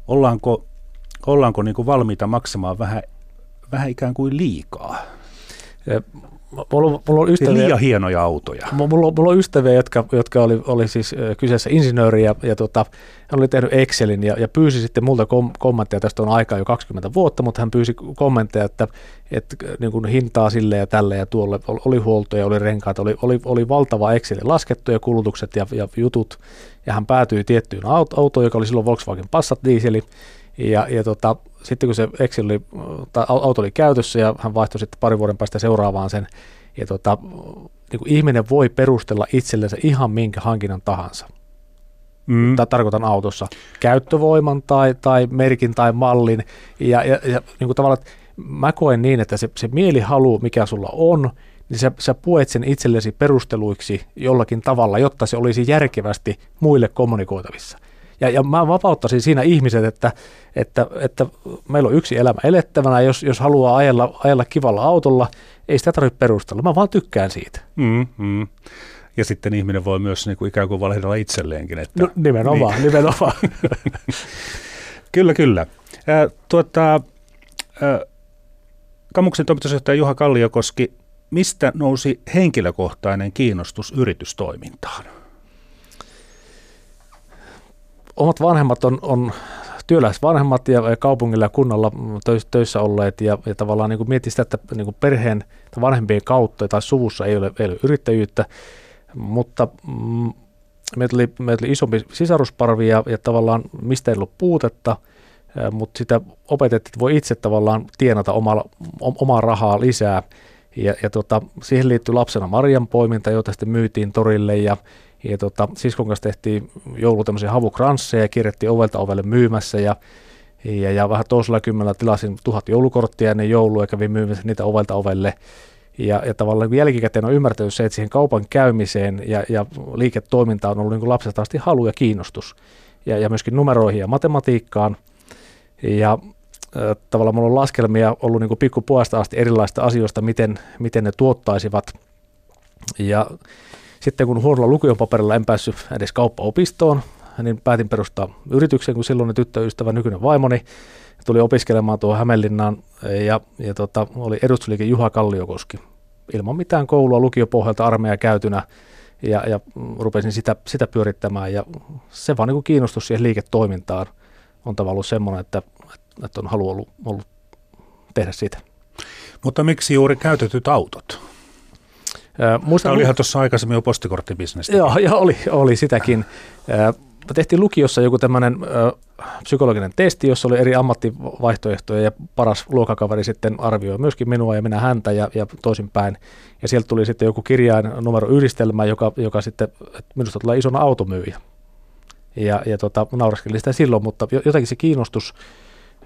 ollaanko, ollaanko niin kuin valmiita maksamaan vähän, vähän ikään kuin liikaa. Mulla, mulla on ystäviä, liian hienoja autoja. Mulla, mulla on ystäviä, jotka, jotka oli, oli siis kyseessä insinööri ja, ja tota, hän oli tehnyt Excelin ja, ja pyysi sitten multa kom, kommentteja, tästä on aikaa jo 20 vuotta, mutta hän pyysi kommentteja, että, että niin kuin hintaa sille ja tälle ja tuolle, oli huoltoja, oli renkaat, oli, oli, oli valtava Excelin laskettu ja kulutukset ja, ja jutut. Ja hän päätyi tiettyyn autoon, joka oli silloin Volkswagen Passat dieseli ja, ja tota, sitten kun se Excel oli, tai auto oli käytössä ja hän vaihtoi sitten parin vuoden päästä seuraavaan sen, ja tota, niin kuin ihminen voi perustella itsellensä ihan minkä hankinnan tahansa. Mm. Tai tarkoitan autossa käyttövoiman tai, tai merkin tai mallin. Ja, ja, ja niin kuin tavallaan, mä koen niin, että se, se mielihalu, mikä sulla on, niin sä, sä puet sen itsellesi perusteluiksi jollakin tavalla, jotta se olisi järkevästi muille kommunikoitavissa. Ja, ja mä vapauttaisin siinä ihmiset, että, että, että meillä on yksi elämä elettävänä, jos, jos haluaa ajella, ajella kivalla autolla, ei sitä tarvitse perustella, mä vaan tykkään siitä. Mm, mm. Ja sitten ihminen voi myös niin kuin ikään kuin valehdella itselleenkin. Että, no, nimenomaan, niin. nimenomaan. kyllä, kyllä. Äh, tuota, äh, Kamuksen toimitusjohtaja Juha Kalliokoski, mistä nousi henkilökohtainen kiinnostus yritystoimintaan? Omat vanhemmat on, on työläisvanhemmat ja kaupungilla ja kunnalla töissä olleet ja, ja tavallaan niin mietti sitä, että niin perheen tai vanhempien kautta tai suvussa ei ole, ei ole yrittäjyyttä, mutta mm, meillä oli, meillä oli isompi sisarusparvi ja, ja tavallaan mistä ei ollut puutetta, mutta sitä opetettiin, että voi itse tavallaan tienata omalla, omaa rahaa lisää. Ja, ja tota, siihen liittyy lapsena marjan poiminta, jota sitten myytiin torille ja, ja tota, siskon kanssa tehtiin joulu tämmöisiä havukransseja ja kirjattiin ovelta ovelle myymässä ja, ja, ja vähän toisella kymmenellä tilasin tuhat joulukorttia ennen joulua ja kävin myymässä niitä ovelta ovelle. Ja, ja tavallaan jälkikäteen on ymmärtänyt se, että siihen kaupan käymiseen ja, ja liiketoimintaan on ollut niin lapsesta asti halu ja kiinnostus. Ja, ja myöskin numeroihin ja matematiikkaan. Ja äh, tavallaan mulla on laskelmia ollut niin pikkupuolesta asti erilaista asioista, miten, miten ne tuottaisivat. Ja sitten kun huonolla lukujopaperilla en päässyt edes kauppaopistoon, niin päätin perustaa yrityksen, kun silloin tyttöystävä nykyinen vaimoni tuli opiskelemaan tuohon Hämeenlinnaan ja, ja tota, oli edustusliike Juha Kalliokoski. Ilman mitään koulua lukiopohjalta armeija käytynä ja, ja rupesin sitä, sitä pyörittämään ja se vaan niin kiinnostus siihen liiketoimintaan on tavallaan ollut semmoinen, että, että on halu ollut, ollut tehdä sitä. Mutta miksi juuri käytetyt autot? Muistan, olihan tuossa aikaisemmin jo postikorttibisnestä. Joo, joo oli, oli sitäkin. Me tehtiin lukiossa joku tämmöinen psykologinen testi, jossa oli eri ammattivaihtoehtoja ja paras luokakaveri sitten arvioi myöskin minua ja minä häntä ja, ja toisinpäin. Ja sieltä tuli sitten joku kirjain numero yhdistelmä, joka, joka sitten, että minusta tulee isona automyyjä. Ja, ja tota, nauraskelin sitä silloin, mutta jotenkin se kiinnostus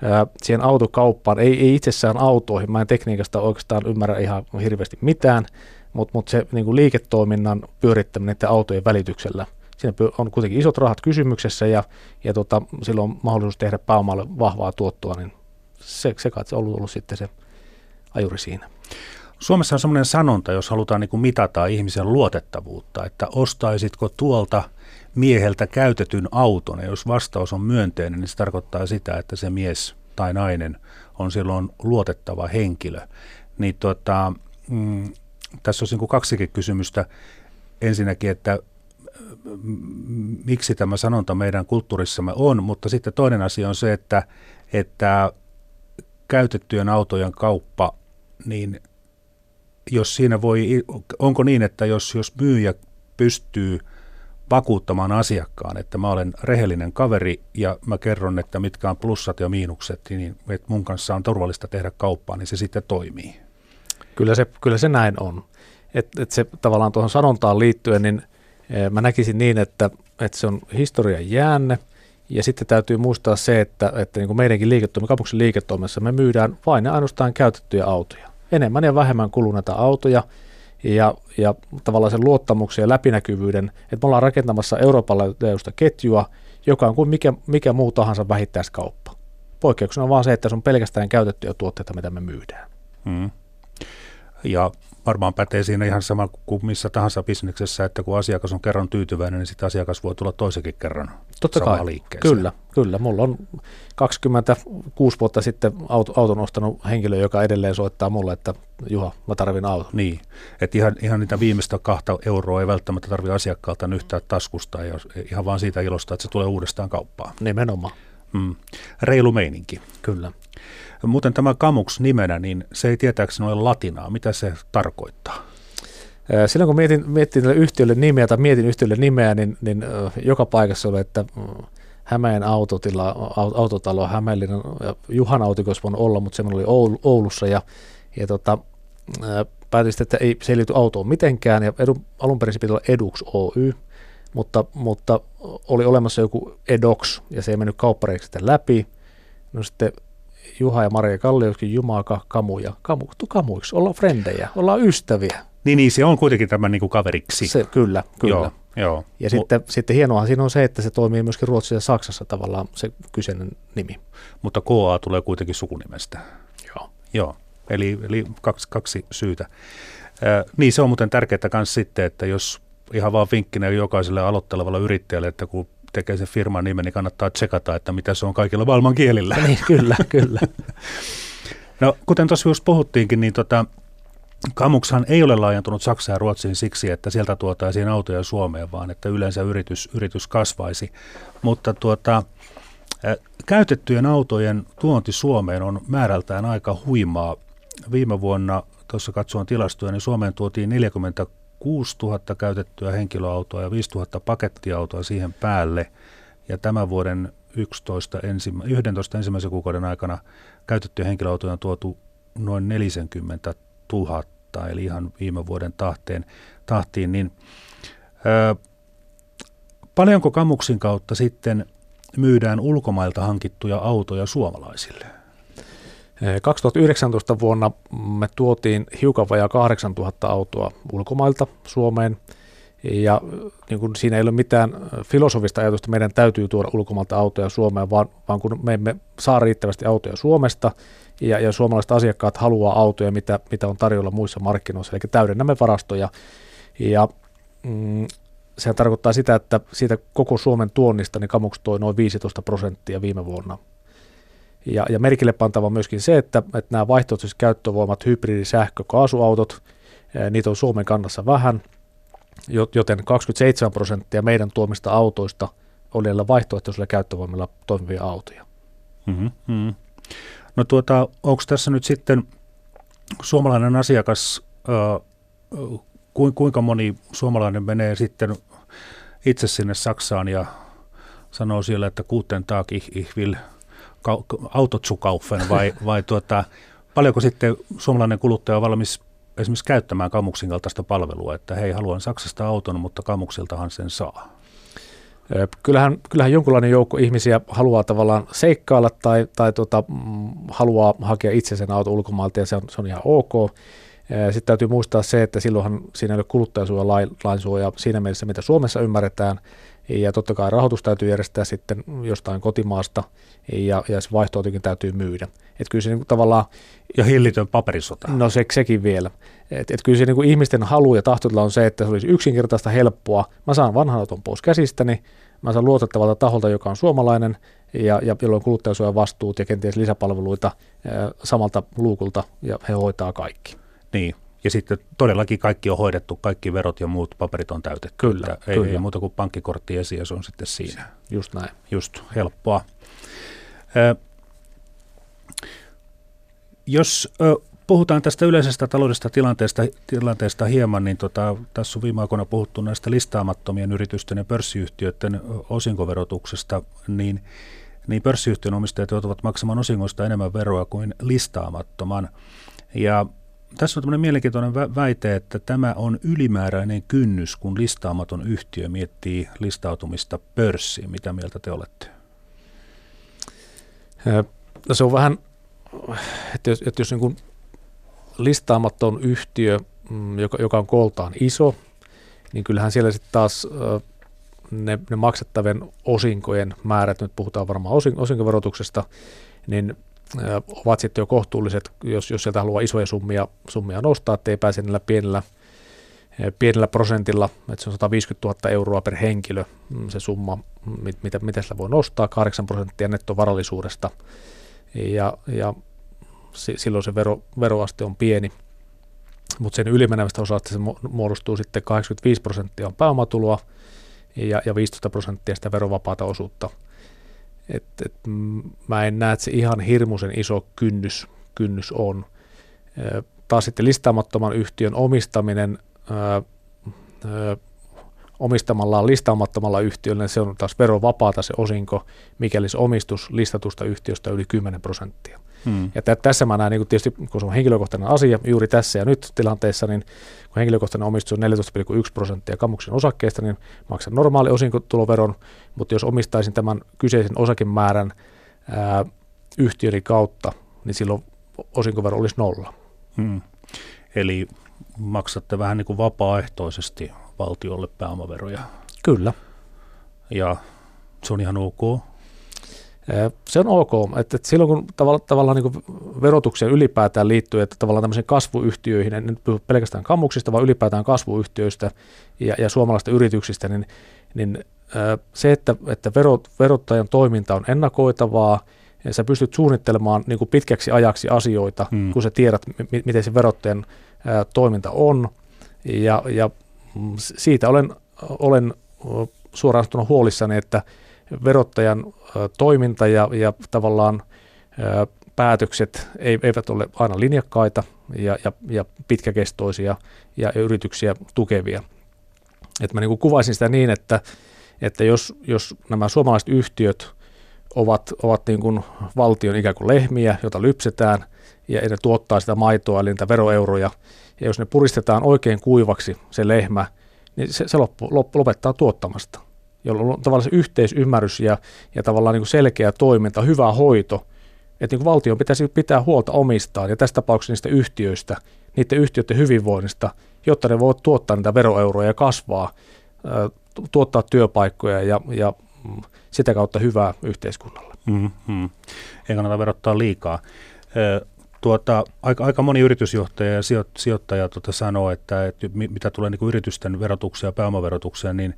ää, siihen autokauppaan, ei, ei itsessään autoihin, mä en tekniikasta oikeastaan ymmärrä ihan hirveästi mitään, mutta mut se niin kuin liiketoiminnan pyörittäminen autojen välityksellä, siinä on kuitenkin isot rahat kysymyksessä ja, ja tota, silloin on mahdollisuus tehdä pääomalle vahvaa tuottoa, niin se, se on ollut, ollut sitten se ajuri siinä. Suomessa on semmoinen sanonta, jos halutaan niin kuin mitata ihmisen luotettavuutta, että ostaisitko tuolta mieheltä käytetyn auton, ja jos vastaus on myönteinen, niin se tarkoittaa sitä, että se mies tai nainen on silloin luotettava henkilö. Niin tota, tässä olisi niin kaksikin kysymystä. Ensinnäkin, että miksi tämä sanonta meidän kulttuurissamme on, mutta sitten toinen asia on se, että, että käytettyjen autojen kauppa, niin jos siinä voi, onko niin, että jos, jos myyjä pystyy vakuuttamaan asiakkaan, että mä olen rehellinen kaveri ja mä kerron, että mitkä on plussat ja miinukset, niin että mun kanssa on turvallista tehdä kauppaa, niin se sitten toimii. Kyllä se, kyllä se näin on. Että et se tavallaan tuohon sanontaan liittyen, niin e, mä näkisin niin, että, että se on historian jäänne, ja sitten täytyy muistaa se, että, että niin kuin meidänkin liiketoimissa, kaupungin liiketoimessa me myydään vain ja ainoastaan käytettyjä autoja. Enemmän ja vähemmän kuluneita autoja, ja, ja tavallaan sen luottamuksen ja läpinäkyvyyden, että me ollaan rakentamassa laajuista ketjua, joka on kuin mikä, mikä muu tahansa vähittäiskauppa. Poikkeuksena on vaan se, että se on pelkästään käytettyjä tuotteita, mitä me myydään. Mm. Ja varmaan pätee siinä ihan sama kuin missä tahansa bisneksessä, että kun asiakas on kerran tyytyväinen, niin sitten asiakas voi tulla toisenkin kerran Totta kai. liikkeeseen. Kyllä, kyllä. Mulla on 26 vuotta sitten auto, auton ostanut henkilö, joka edelleen soittaa mulle, että Juha, mä tarvin auton. Niin, että ihan, ihan niitä viimeistä kahta euroa ei välttämättä tarvi asiakkaalta yhtään taskusta, ja ihan vaan siitä ilosta, että se tulee uudestaan kauppaan. Nimenomaan. Mm. Reilu meininki. Kyllä. Muuten tämä Kamux nimenä, niin se ei tietääkseni ole latinaa. Mitä se tarkoittaa? Silloin kun mietin, mietin yhtiölle nimeä tai mietin yhtiölle nimeä, niin, niin joka paikassa oli, että mm, Hämeen autotila, autotalo Hämeenlinnan, Juhan autikos voinut olla, mutta semmoinen oli Oulussa ja, ja tota, päätin että ei, se liity autoon mitenkään ja edu, alun perin se piti olla Edux Oy, mutta, mutta oli olemassa joku Edox ja se ei mennyt kauppareiksi läpi. No sitten Juha ja Maria Kallioskin Jumaka, Kamu ja Kamu, kamuiksi, ollaan frendejä, ollaan ystäviä. Niin, niin se on kuitenkin tämän niin kuin kaveriksi. Se, kyllä, kyllä. Joo, joo. Ja Mu- sitten, sitten hienoa siinä on se, että se toimii myöskin Ruotsissa ja Saksassa tavallaan se kyseinen nimi. Mutta KA tulee kuitenkin sukunimestä. Joo. Joo, eli, eli kaksi, kaksi syytä. Äh, niin se on muuten tärkeää myös sitten, että jos ihan vaan vinkkinä jokaiselle aloittelevalle yrittäjälle, että kun tekee sen firman nimen, niin kannattaa tsekata, että mitä se on kaikilla maailman kielillä. Niin, kyllä, kyllä. no, kuten tuossa just puhuttiinkin, niin tota, Kamukshan ei ole laajentunut Saksaan ja Ruotsiin siksi, että sieltä tuotaisiin autoja Suomeen, vaan että yleensä yritys, yritys kasvaisi. Mutta tuota, käytettyjen autojen tuonti Suomeen on määrältään aika huimaa. Viime vuonna, tuossa katsoin tilastoja, niin Suomeen tuotiin 40 6000 käytettyä henkilöautoa ja 5000 pakettiautoa siihen päälle. Ja tämän vuoden 11, ensimmä, 11 ensimmäisen kuukauden aikana käytettyjä henkilöautoja on tuotu noin 40 000, eli ihan viime vuoden tahteen, tahtiin, niin ö, paljonko Kamuksin kautta sitten myydään ulkomailta hankittuja autoja suomalaisille? 2019 vuonna me tuotiin hiukan vajaa 8000 autoa ulkomailta Suomeen. Ja niin kun siinä ei ole mitään filosofista ajatusta, meidän täytyy tuoda ulkomailta autoja Suomeen, vaan, vaan kun me emme saa riittävästi autoja Suomesta ja, ja suomalaiset asiakkaat haluaa autoja, mitä, mitä on tarjolla muissa markkinoissa, eli täydennämme varastoja. Ja mm, se tarkoittaa sitä, että siitä koko Suomen tuonnista niin Kamuks toi noin 15 prosenttia viime vuonna ja, ja merkille pantava myöskin se, että, että nämä vaihtoehtoiset käyttövoimat, hybridi, sähkö, kaasuautot, niitä on Suomen kannassa vähän, joten 27 prosenttia meidän tuomista autoista oli näillä vaihtoehtoisilla käyttövoimilla toimivia autoja. Mm-hmm, mm-hmm. No tuota, onko tässä nyt sitten suomalainen asiakas, äh, kuinka moni suomalainen menee sitten itse sinne Saksaan ja sanoo siellä, että kuuten taak ich, ich will autotsukaufen vai, vai tuota, paljonko sitten suomalainen kuluttaja on valmis esimerkiksi käyttämään Kamuksin kaltaista palvelua, että hei, haluan Saksasta auton, mutta Kamuksiltahan sen saa? Kyllähän, kyllähän jonkinlainen joukko ihmisiä haluaa tavallaan seikkailla tai, tai tota, mm, haluaa hakea itse sen auto ulkomailta ja se on, se on ihan ok. Sitten täytyy muistaa se, että silloinhan siinä ei ole kuluttajasuojalainsuoja siinä mielessä, mitä Suomessa ymmärretään, ja totta kai rahoitus täytyy järjestää sitten jostain kotimaasta, ja, ja se vaihto täytyy myydä. Et kyllä se niin tavallaan... Ja hillitön paperisota. No se, sekin vielä. Et, et kyllä se niin kuin ihmisten halu ja tahtotila on se, että se olisi yksinkertaista, helppoa. Mä saan vanhan auton pois käsistäni, mä saan luotettavalta taholta, joka on suomalainen, ja, ja jolloin kuluttajasuojan vastuut ja kenties lisäpalveluita ää, samalta luukulta, ja he hoitaa kaikki. Niin, ja sitten todellakin kaikki on hoidettu, kaikki verot ja muut paperit on täytetty. Kyllä, ei, kyllä. ei muuta kuin pankkikortti esiin ja se on sitten siinä. Just näin. Just helppoa. Ö, jos ö, puhutaan tästä yleisestä taloudellisesta tilanteesta, tilanteesta hieman, niin tota, tässä on viime aikoina puhuttu näistä listaamattomien yritysten ja pörssiyhtiöiden osinkoverotuksesta, niin, niin pörssiyhtiön omistajat joutuvat maksamaan osingoista enemmän veroa kuin listaamattoman. Ja tässä on tämmöinen mielenkiintoinen väite, että tämä on ylimääräinen kynnys, kun listaamaton yhtiö miettii listautumista pörssiin. Mitä mieltä te olette? No se on vähän, että jos, että jos niin kuin listaamaton yhtiö, mm, joka, joka on kooltaan iso, niin kyllähän siellä sitten taas ne, ne maksettavien osinkojen määrät, nyt puhutaan varmaan osin, osinkoverotuksesta, niin ovat sitten jo kohtuulliset, jos, jos sieltä haluaa isoja summia, summia nostaa, ettei pääse niillä pienellä, pienellä prosentilla, että se on 150 000 euroa per henkilö mm, se summa, mit, mitä, mitä sillä voi nostaa, 8 prosenttia nettovarallisuudesta, ja, ja silloin se vero, veroaste on pieni, mutta sen ylimenevästä osasta se muodostuu sitten 85 prosenttia on pääomatuloa ja, ja 15 prosenttia sitä verovapaata osuutta – et, et, mä en näe, että se ihan hirmuisen iso kynnys, kynnys on. Taas sitten listaamattoman yhtiön omistaminen ää, omistamallaan listaamattomalla yhtiöllä, se on taas verovapaata se osinko, mikäli se omistus listatusta yhtiöstä yli 10 prosenttia. Hmm. Ja t- tässä mä näen niin tietysti, kun se on henkilökohtainen asia juuri tässä ja nyt tilanteessa, niin kun henkilökohtainen omistus on 14,1 prosenttia kamuksen osakkeesta, niin maksan normaali osinkotuloveron, mutta jos omistaisin tämän kyseisen osakemäärän ää, yhtiöni kautta, niin silloin osinkovero olisi nolla. Hmm. Eli maksatte vähän niin kuin vapaaehtoisesti valtiolle pääomaveroja. Kyllä. Ja se on ihan ok. Se on ok, että, että silloin kun tavalla, tavallaan niin verotukseen ylipäätään liittyy, että tavallaan tämmöisiin kasvuyhtiöihin, en nyt puhu pelkästään kammuksista, vaan ylipäätään kasvuyhtiöistä ja, ja suomalaisista yrityksistä, niin, niin se, että, että verot, verottajan toiminta on ennakoitavaa, ja sä pystyt suunnittelemaan niin kuin pitkäksi ajaksi asioita, hmm. kun sä tiedät, m- miten se verottajan ää, toiminta on, ja, ja mm, siitä olen, olen suoraan huolissani, että verottajan toiminta ja, ja tavallaan päätökset eivät ole aina linjakkaita ja, ja, ja pitkäkestoisia ja, yrityksiä tukevia. Et mä niin kuvaisin sitä niin, että, että jos, jos nämä suomalaiset yhtiöt ovat, ovat niin kuin valtion ikään kuin lehmiä, joita lypsetään ja ne tuottaa sitä maitoa eli niitä veroeuroja, ja jos ne puristetaan oikein kuivaksi se lehmä, niin se, se loppu, loppu, lopettaa tuottamasta jolloin on tavallaan se yhteisymmärrys ja, ja tavallaan niin selkeä toiminta, hyvä hoito, että niin valtion pitäisi pitää huolta omistaan ja tässä tapauksessa niistä yhtiöistä, niiden yhtiöiden hyvinvoinnista, jotta ne voivat tuottaa niitä veroeuroja ja kasvaa, tuottaa työpaikkoja ja, ja mm, sitä kautta hyvää yhteiskunnalle. Mm-hmm. Ei kannata verottaa liikaa. Tuota, aika, aika moni yritysjohtaja ja sijoittaja tuota sanoo, että, että mitä tulee niin yritysten verotukseen ja pääomaverotukseen, niin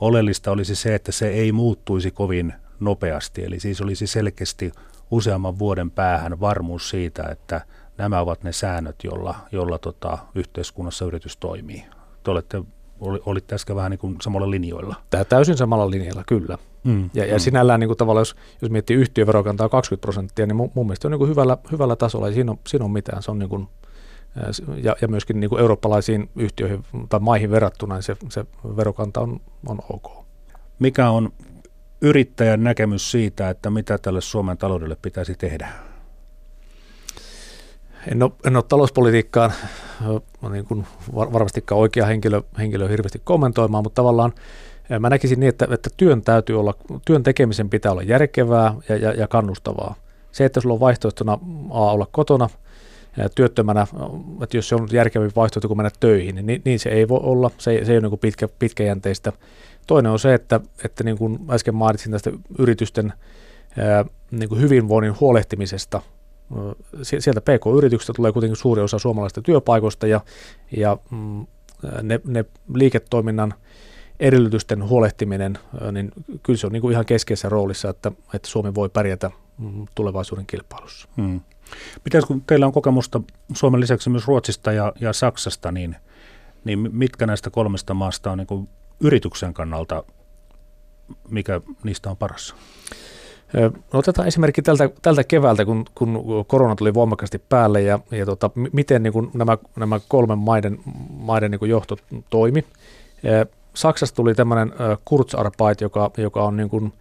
oleellista olisi se, että se ei muuttuisi kovin nopeasti. Eli siis olisi selkeästi useamman vuoden päähän varmuus siitä, että nämä ovat ne säännöt, jolla, jolla tota, yhteiskunnassa yritys toimii. Te olette, oli, olitte äsken vähän niin kuin samalla linjoilla. Tämä täysin samalla linjalla, kyllä. Mm, ja, ja mm. sinällään niin kuin tavallaan, jos, jos miettii yhtiöverokantaa 20 prosenttia, niin mun, mun mielestä on niin kuin hyvällä, hyvällä tasolla, ei siinä ole, siinä ole mitään. Se on niin kuin ja, ja myöskin niin kuin eurooppalaisiin yhtiöihin tai maihin verrattuna niin se, se verokanta on, on ok. Mikä on yrittäjän näkemys siitä, että mitä tälle Suomen taloudelle pitäisi tehdä? En ole, en ole talouspolitiikkaan niin kuin varmastikaan oikea henkilö, henkilö hirveästi kommentoimaan, mutta tavallaan mä näkisin niin, että, että työn täytyy olla, työn tekemisen pitää olla järkevää ja, ja, ja kannustavaa. Se, että sulla on vaihtoehtona A olla kotona – työttömänä, että jos se on järkevin vaihtoehto kuin mennä töihin, niin niin se ei voi olla, se, se ei ole niin pitkä, pitkäjänteistä. Toinen on se, että, että niin kuin äsken mainitsin tästä yritysten niin kuin hyvinvoinnin huolehtimisesta, sieltä PK-yrityksistä tulee kuitenkin suuri osa suomalaisista työpaikoista ja, ja mm, ne, ne liiketoiminnan edellytysten huolehtiminen, niin kyllä se on niin kuin ihan keskeisessä roolissa, että, että Suomi voi pärjätä mm, tulevaisuuden kilpailussa. Hmm. Miten kun teillä on kokemusta Suomen lisäksi myös Ruotsista ja, ja Saksasta, niin, niin mitkä näistä kolmesta maasta on niin yrityksen kannalta, mikä niistä on paras? No, otetaan esimerkki tältä, tältä keväältä, kun, kun korona tuli voimakkaasti päälle ja, ja tota, miten niin kuin nämä, nämä kolmen maiden, maiden niin kuin johto toimi. Saksassa tuli tämmöinen Kurzarbeit, joka, joka on niin kuin,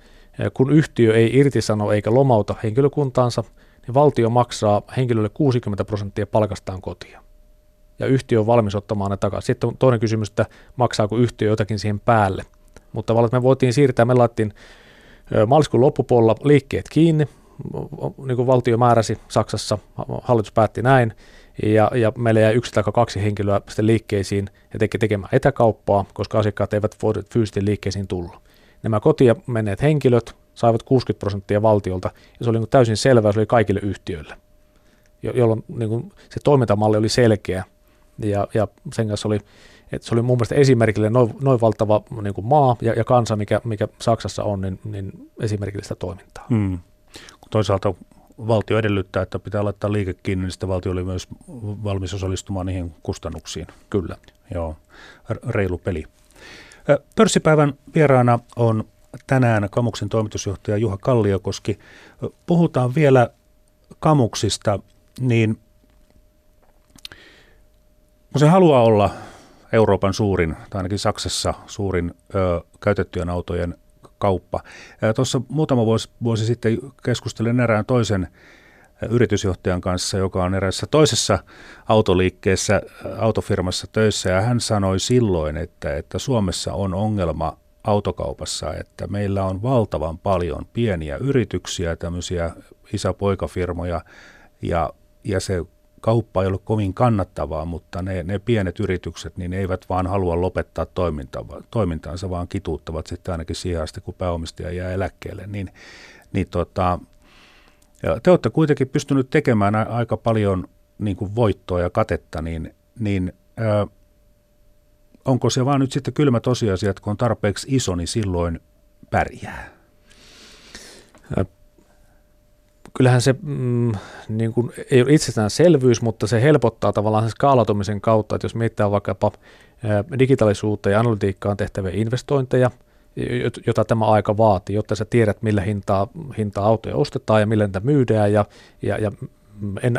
kun yhtiö ei irtisano eikä lomauta henkilökuntaansa, niin valtio maksaa henkilölle 60 prosenttia palkastaan kotia. Ja yhtiö on valmis ottamaan ne takaisin. Sitten on toinen kysymys, että maksaako yhtiö jotakin siihen päälle. Mutta tavallaan me voitiin siirtää, me laittiin maaliskuun loppupuolella liikkeet kiinni, niin kuin valtio määräsi Saksassa, hallitus päätti näin, ja, ja meillä jäi yksi tai kaksi henkilöä sitten liikkeisiin ja teki tekemään etäkauppaa, koska asiakkaat eivät voi fyysisesti liikkeisiin tulla. Nämä kotia menneet henkilöt saivat 60 prosenttia valtiolta, ja se oli niin täysin selvää, se oli kaikille yhtiöille, jolloin niin kuin se toimintamalli oli selkeä, ja, ja sen kanssa oli että se oli mun mielestä esimerkillinen noin, noin valtava niin kuin maa ja, ja kansa, mikä, mikä Saksassa on, niin, niin esimerkillistä toimintaa. Hmm. Toisaalta valtio edellyttää, että pitää laittaa liike kiinni, niin sitten valtio oli myös valmis osallistumaan niihin kustannuksiin. Kyllä. Joo, reilu peli. Pörssipäivän vieraana on tänään Kamuksen toimitusjohtaja Juha Kalliokoski. Puhutaan vielä Kamuksista, niin kun se haluaa olla Euroopan suurin, tai ainakin Saksassa suurin ö, käytettyjen autojen kauppa. Tuossa muutama vuosi, vuosi sitten keskustelin erään toisen yritysjohtajan kanssa, joka on erässä toisessa autoliikkeessä, autofirmassa töissä, ja hän sanoi silloin, että, että Suomessa on ongelma autokaupassa, että meillä on valtavan paljon pieniä yrityksiä, tämmöisiä isäpoikafirmoja, ja, ja se kauppa ei ole kovin kannattavaa, mutta ne, ne pienet yritykset niin eivät vaan halua lopettaa toimintaansa, vaan kituuttavat sitten ainakin siihen asti, kun pääomistaja jää eläkkeelle. Niin, niin tota, te olette kuitenkin pystynyt tekemään aika paljon niin kuin voittoa ja katetta, niin, niin onko se vaan nyt sitten kylmä tosiasia, että kun on tarpeeksi iso, niin silloin pärjää? kyllähän se mm, niin kuin, ei ole itsestäänselvyys, mutta se helpottaa tavallaan sen skaalautumisen kautta, että jos mietitään vaikkapa digitaalisuuteen ja analytiikkaan tehtäviä investointeja, jota tämä aika vaatii, jotta sä tiedät, millä hintaa, hintaa autoja ostetaan ja millä niitä myydään ja, ja, ja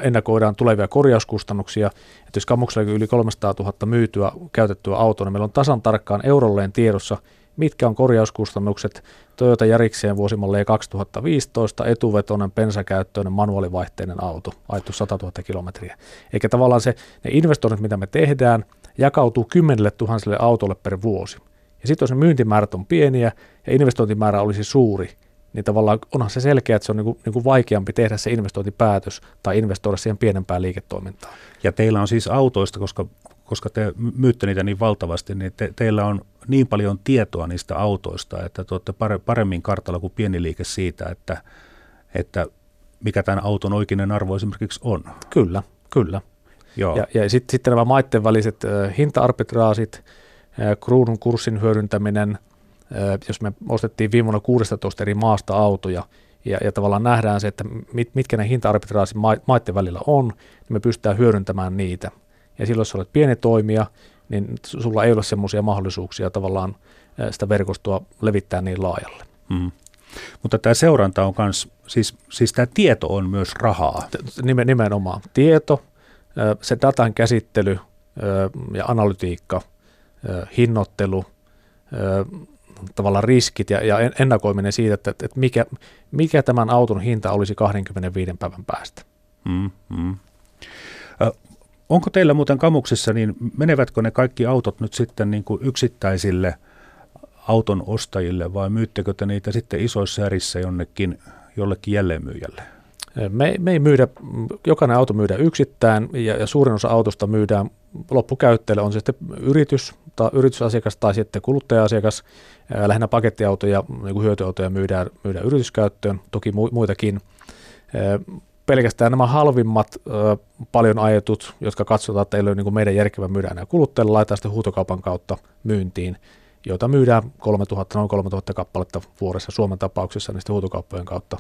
ennakoidaan tulevia korjauskustannuksia. Että jos kammuksella yli 300 000 myytyä käytettyä autoa, niin meillä on tasan tarkkaan eurolleen tiedossa, mitkä on korjauskustannukset Toyota Jarikseen vuosimalleen 2015, etuvetoinen, pensakäyttöinen, manuaalivaihteinen auto, ajettu 100 000 kilometriä. Eikä tavallaan se, ne investoinnit, mitä me tehdään, jakautuu kymmenelle tuhansille autolle per vuosi. Ja sitten jos ne myyntimäärät on pieniä ja investointimäärä olisi suuri, niin tavallaan onhan se selkeä, että se on niin kuin, niin kuin vaikeampi tehdä se investointipäätös tai investoida siihen pienempään liiketoimintaan. Ja teillä on siis autoista, koska koska te myytte niitä niin valtavasti, niin te, teillä on niin paljon tietoa niistä autoista, että te olette paremmin kartalla kuin pieni liike siitä, että, että mikä tämän auton oikeinen arvo esimerkiksi on. Kyllä, kyllä. Joo. Ja, ja sitten sit nämä maiden väliset äh, hinta-arbitraasit, äh, kruunun kurssin hyödyntäminen, jos me ostettiin viime vuonna 16 eri maasta autoja, ja, ja tavallaan nähdään se, että mit, mitkä ne hinta-arbitraasit maiden välillä on, niin me pystytään hyödyntämään niitä – ja silloin, jos olet pieni toimija, niin sulla ei ole semmoisia mahdollisuuksia tavallaan sitä verkostoa levittää niin laajalle. Mm. Mutta tämä seuranta on myös, siis, siis tämä tieto on myös rahaa. Nimenomaan. Tieto, se datan käsittely ja analytiikka, hinnoittelu, tavallaan riskit ja, ja ennakoiminen siitä, että, että mikä, mikä tämän auton hinta olisi 25 päivän päästä. Mm, mm. Onko teillä muuten kamuksissa, niin menevätkö ne kaikki autot nyt sitten niin kuin yksittäisille auton ostajille vai myyttekö te niitä sitten isoissa erissä jonnekin, jollekin jälleenmyyjälle? Me, me ei myydä, jokainen auto myydään yksittäin ja, ja suurin osa autosta myydään loppukäyttäjälle, on se sitten yritys tai yritysasiakas tai sitten kuluttaja-asiakas. Lähinnä pakettiautoja, niin kuin hyötyautoja myydään, myydään yrityskäyttöön, toki muitakin. Pelkästään nämä halvimmat, paljon ajetut, jotka katsotaan, että ei ole niin meidän järkevä myydä enää kuluttajalle, laitetaan sitten huutokaupan kautta myyntiin, joita myydään 3000, noin 3000 kappaletta vuodessa Suomen tapauksessa niistä huutokauppojen kautta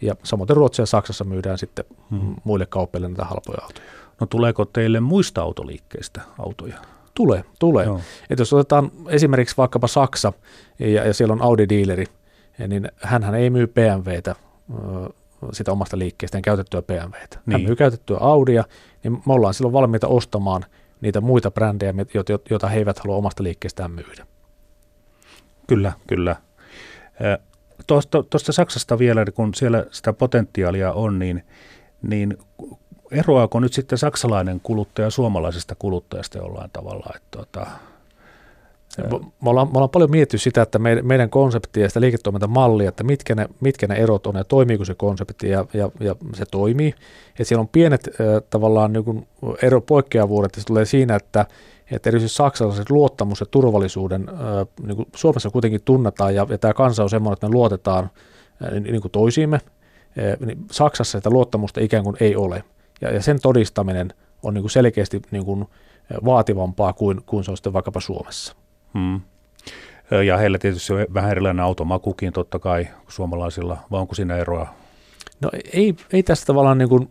ja samoin Ruotsia ja Saksassa myydään sitten hmm. muille kauppiaille näitä halpoja autoja. No tuleeko teille muista autoliikkeistä autoja? Tulee, tulee. Joo. Et jos otetaan esimerkiksi vaikkapa Saksa ja, ja siellä on Audi-diileri, niin hän ei myy BMWtä sitä omasta liikkeestään käytettyä BMWtä. Niin. Hän myy käytettyä Audia, niin me ollaan silloin valmiita ostamaan niitä muita brändejä, joita he eivät halua omasta liikkeestään myydä. Kyllä, kyllä. Tuosta, tuosta Saksasta vielä, kun siellä sitä potentiaalia on, niin, niin eroaako nyt sitten saksalainen kuluttaja suomalaisesta kuluttajasta jollain tavalla? Että tuota, me ollaan, me ollaan paljon miettinyt sitä, että meidän, meidän ja sitä liiketoimintamallia, että mitkä ne, mitkä ne erot on ja toimiiko se konsepti ja, ja, ja se toimii. Että siellä on pienet äh, tavallaan niin ero poikkeavuudet ja se tulee siinä, että että erityisesti saksalaiset luottamus ja turvallisuuden niin kuin Suomessa kuitenkin tunnetaan ja, ja tämä kansa on semmoinen, että me luotetaan niin kuin toisiimme, niin Saksassa sitä luottamusta ikään kuin ei ole. Ja, ja sen todistaminen on niin kuin selkeästi niin kuin vaativampaa kuin, kuin se on sitten vaikkapa Suomessa. Hmm. Ja heillä tietysti on vähän erilainen automakukin totta kai suomalaisilla, vai onko siinä eroa No ei, ei tässä tavallaan niin kuin,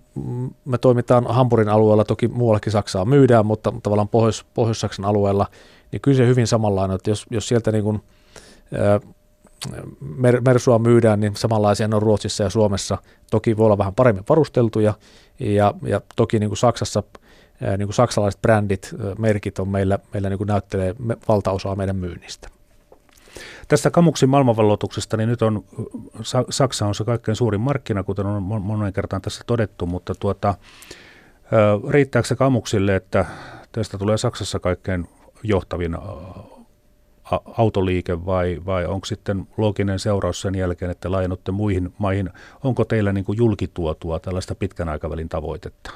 me toimitaan Hampurin alueella, toki muuallakin Saksaa myydään, mutta tavallaan Pohjois, Pohjois-Saksan alueella, niin kyllä se hyvin samanlainen, että jos, jos sieltä niin kuin, mer, Mersua myydään, niin samanlaisia on Ruotsissa ja Suomessa. Toki voi olla vähän paremmin varusteltuja ja, ja toki niin kuin Saksassa niin kuin saksalaiset brändit, merkit on meillä, meillä niin kuin näyttelee valtaosaa meidän myynnistä. Tästä Kamuksin maailmanvalloituksesta, niin nyt on, Saksa on se kaikkein suurin markkina, kuten on monen kertaan tässä todettu, mutta tuota, riittääkö se Kamuksille, että tästä tulee Saksassa kaikkein johtavin autoliike vai, vai onko sitten looginen seuraus sen jälkeen, että laajennutte muihin maihin? Onko teillä niin kuin julkituotua tällaista pitkän aikavälin tavoitetta?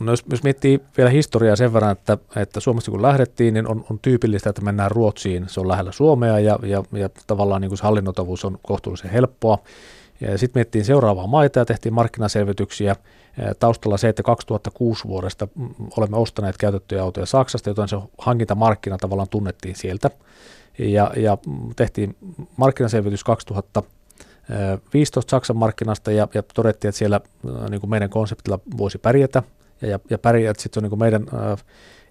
No jos, jos miettii vielä historiaa sen verran, että, että Suomesta kun lähdettiin, niin on, on tyypillistä, että mennään Ruotsiin. Se on lähellä Suomea ja, ja, ja tavallaan niin kuin se hallinnotavuus on kohtuullisen helppoa. Sitten miettiin seuraavaa maita ja tehtiin markkinaselvityksiä. Taustalla se, että 2006 vuodesta mm, olemme ostaneet käytettyjä autoja Saksasta, joten se hankintamarkkina tavallaan tunnettiin sieltä. Ja, ja tehtiin markkinaselvitys 2015 Saksan markkinasta ja, ja todettiin, että siellä niin kuin meidän konseptilla voisi pärjätä ja, ja, ja pärjät sitten on niin meidän äh,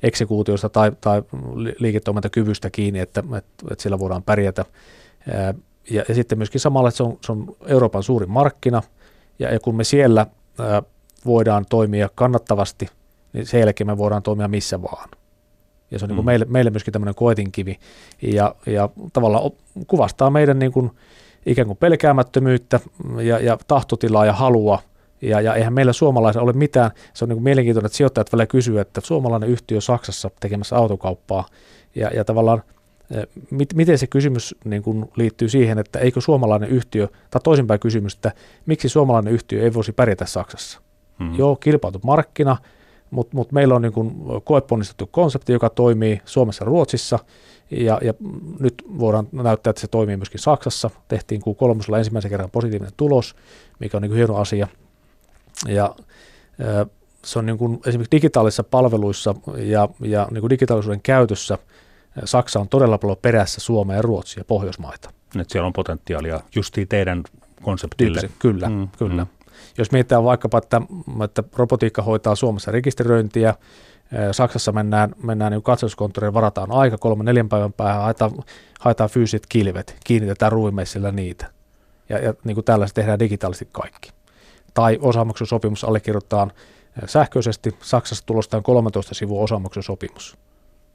eksekuutiosta tai, tai liiketoimintakyvystä kiinni, että, että, että sillä voidaan pärjätä. Äh, ja, ja sitten myöskin samalla, että se on, se on Euroopan suurin markkina, ja, ja kun me siellä äh, voidaan toimia kannattavasti, niin sen jälkeen me voidaan toimia missä vaan. Ja se on mm. niin kuin meille, meille myöskin tämmöinen koetinkivi, ja, ja tavallaan kuvastaa meidän niin kuin, ikään kuin pelkäämättömyyttä ja, ja tahtotilaa ja halua – ja, ja eihän meillä suomalaisilla ole mitään, se on niin kuin mielenkiintoinen, että sijoittajat välillä kysyy, että suomalainen yhtiö Saksassa tekemässä autokauppaa, ja, ja tavallaan mit, miten se kysymys niin kuin liittyy siihen, että eikö suomalainen yhtiö, tai toisinpäin kysymys, että miksi suomalainen yhtiö ei voisi pärjätä Saksassa. Hmm. Joo, kilpailut markkina, mutta mut meillä on niin kuin koeponnistettu konsepti, joka toimii Suomessa ja Ruotsissa, ja, ja nyt voidaan näyttää, että se toimii myöskin Saksassa. Tehtiin Q3 ensimmäisen kerran positiivinen tulos, mikä on niin kuin hieno asia – ja se on niin kuin esimerkiksi digitaalisissa palveluissa ja, ja niin kuin digitaalisuuden käytössä Saksa on todella paljon perässä Suomea ja Ruotsia ja Pohjoismaita. Nyt siellä on potentiaalia justiin teidän konseptille. Kyllä, kyllä. Mm, kyllä. Mm. Jos mietitään vaikkapa, että, että robotiikka hoitaa Suomessa rekisteröintiä, Saksassa mennään, mennään niin katsomuskonttoriin, varataan aika kolme neljän päivän päähän, haetaan, haetaan fyysiset kilvet, kiinnitetään ruuvimeissillä niitä. Ja, ja niin kuin tällaiset tehdään digitaalisesti kaikki tai osamaksusopimus allekirjoitetaan sähköisesti. Saksassa tulostaan 13 sivua osamaksusopimus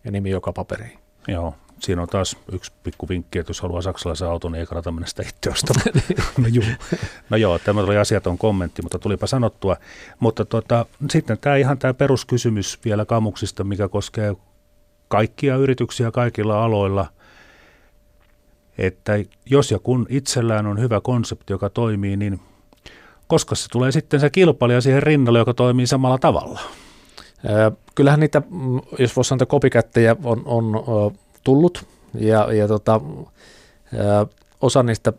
ja nimi joka paperiin. Joo, siinä on taas yksi pikku vinkki, että jos haluaa saksalaisen auton, niin ei kannata mennä sitä itse ostamaan. no, joo. no joo, tämä oli asiaton kommentti, mutta tulipa sanottua. Mutta tota, sitten tämä ihan tämä peruskysymys vielä kamuksista, mikä koskee kaikkia yrityksiä kaikilla aloilla, että jos ja kun itsellään on hyvä konsepti, joka toimii, niin koska se tulee sitten se kilpailija siihen rinnalle, joka toimii samalla tavalla? Kyllähän niitä, mm, jos voisi sanoa, kopikättejä on, on tullut ja, ja tota, osa niistä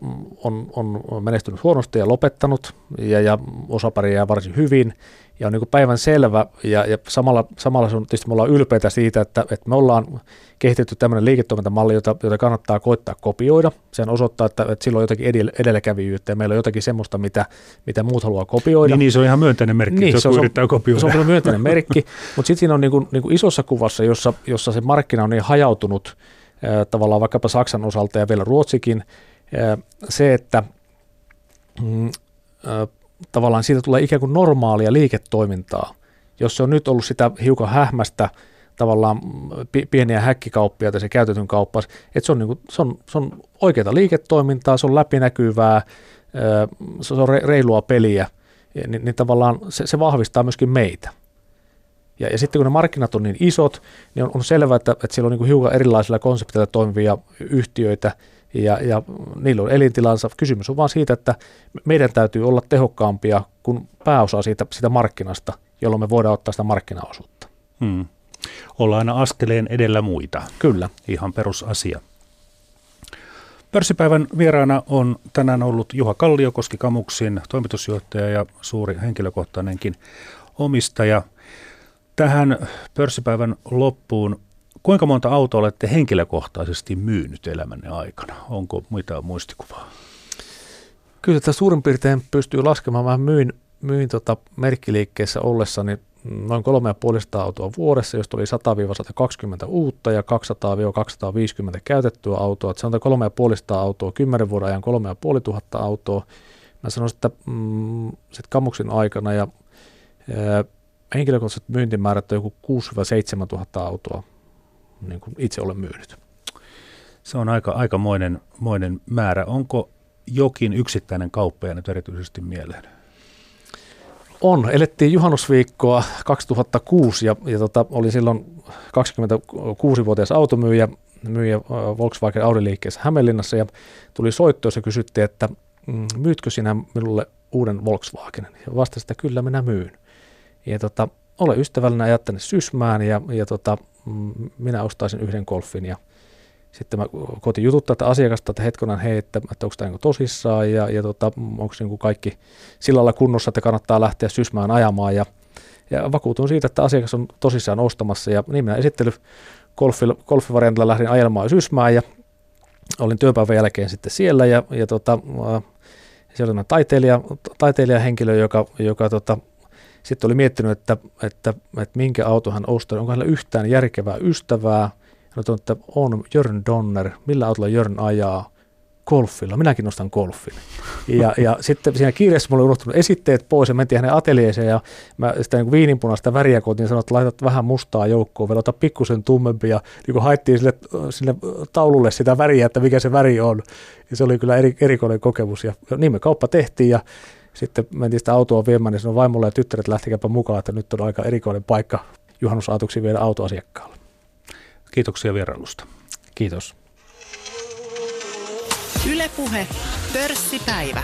on, on menestynyt huonosti ja lopettanut ja, ja osa pärjää varsin hyvin ja on niin päivän selvä ja, ja samalla, samalla se on, tietysti me ollaan ylpeitä siitä, että, että me ollaan kehitetty tämmöinen liiketoimintamalli, jota, jota kannattaa koittaa kopioida. Sen osoittaa, että, että sillä on jotakin edelläkävijyyttä ja meillä on jotakin semmoista, mitä, mitä muut haluaa kopioida. Niin, niin se on ihan myönteinen merkki, niin, se on, yrittää kopioida. Se on myönteinen merkki, mutta sitten siinä on niin kuin, niin kuin isossa kuvassa, jossa, jossa se markkina on niin hajautunut tavallaan vaikkapa Saksan osalta ja vielä Ruotsikin, se, että mm, tavallaan siitä tulee ikään kuin normaalia liiketoimintaa. Jos se on nyt ollut sitä hiukan hähmästä, tavallaan pieniä häkkikauppia tai se käytetyn kauppa, että se on, niin se on, se on oikeaa liiketoimintaa, se on läpinäkyvää, se on reilua peliä, niin, niin tavallaan se, se vahvistaa myöskin meitä. Ja, ja sitten kun ne markkinat on niin isot, niin on, on selvää, että, että siellä on niin hiukan erilaisilla konsepteilla toimivia yhtiöitä, ja, ja niillä on elintilansa. Kysymys on vaan siitä, että meidän täytyy olla tehokkaampia kuin pääosa siitä, siitä markkinasta, jolloin me voidaan ottaa sitä markkinaosuutta. Hmm. Olla aina askeleen edellä muita. Kyllä. Ihan perusasia. Pörssipäivän vieraana on tänään ollut Juha Kalliokoski Kamuksin toimitusjohtaja ja suuri henkilökohtainenkin omistaja. Tähän pörssipäivän loppuun Kuinka monta autoa olette henkilökohtaisesti myynyt elämänne aikana? Onko muita muistikuvaa? Kyllä tätä suurin piirtein pystyy laskemaan. Mä myin, myin tota merkkiliikkeessä ollessani noin 3,5 autoa vuodessa, josta oli 100-120 uutta ja 200-250 käytettyä autoa. Se on 3,5 autoa 10 vuoden ajan 3500 autoa. Mä sanoisin, että mm, sit Kamuksin aikana ja ää, henkilökohtaiset myyntimäärät on joku 6-7 tuhatta autoa niin kuin itse olen myynyt. Se on aika, aikamoinen moinen määrä. Onko jokin yksittäinen kauppa nyt erityisesti mieleen? On. Elettiin juhannusviikkoa 2006 ja, ja tota, oli silloin 26-vuotias automyyjä myyjä Volkswagen Audi-liikkeessä Hämeenlinnassa ja tuli soitto, jossa kysyttiin, että mm, myytkö sinä minulle uuden Volkswagenin? Ja vastasin, että kyllä minä myyn. Ja tota, ole ystävällinen ja tänne Sysmään ja, ja tota, minä ostaisin yhden golfin ja sitten mä koitin jututtaa tätä asiakasta, että hetkonen hei, että, että onko tämä niin tosissaan ja, ja tota, onko niin kaikki sillä lailla kunnossa, että kannattaa lähteä sysmään ajamaan ja, ja vakuutun siitä, että asiakas on tosissaan ostamassa ja niin minä esittely golfi, golfivariantilla lähdin ajelemaan sysmään ja olin työpäivän jälkeen sitten siellä ja, ja tota, siellä oli taiteilija, taiteilijahenkilö, joka, joka tota, sitten oli miettinyt, että, että, että minkä auto hän ostaa, onko hänellä yhtään järkevää ystävää. Hän on että on Jörn Donner, millä autolla Jörn ajaa? golfilla, minäkin nostan golfin. Ja, ja sitten siinä kiireessä mulla oli unohtunut esitteet pois ja mentiin hänen ateljeeseen ja mä sitä niin viininpunaista väriä kotiin sanoin, että laitat vähän mustaa joukkoon, vielä ota pikkusen tummempi ja niin haettiin sille, sille taululle sitä väriä, että mikä se väri on. Ja se oli kyllä eri, erikoinen kokemus ja niin me kauppa tehtiin ja sitten mentiin sitä autoa viemään, niin sanoi vaimolle ja tyttäret lähtikääpä mukaan, että nyt on aika erikoinen paikka juhannusaatuksi viedä autoasiakkaalle. Kiitoksia vierailusta. Kiitos. Ylepuhe pörssipäivä.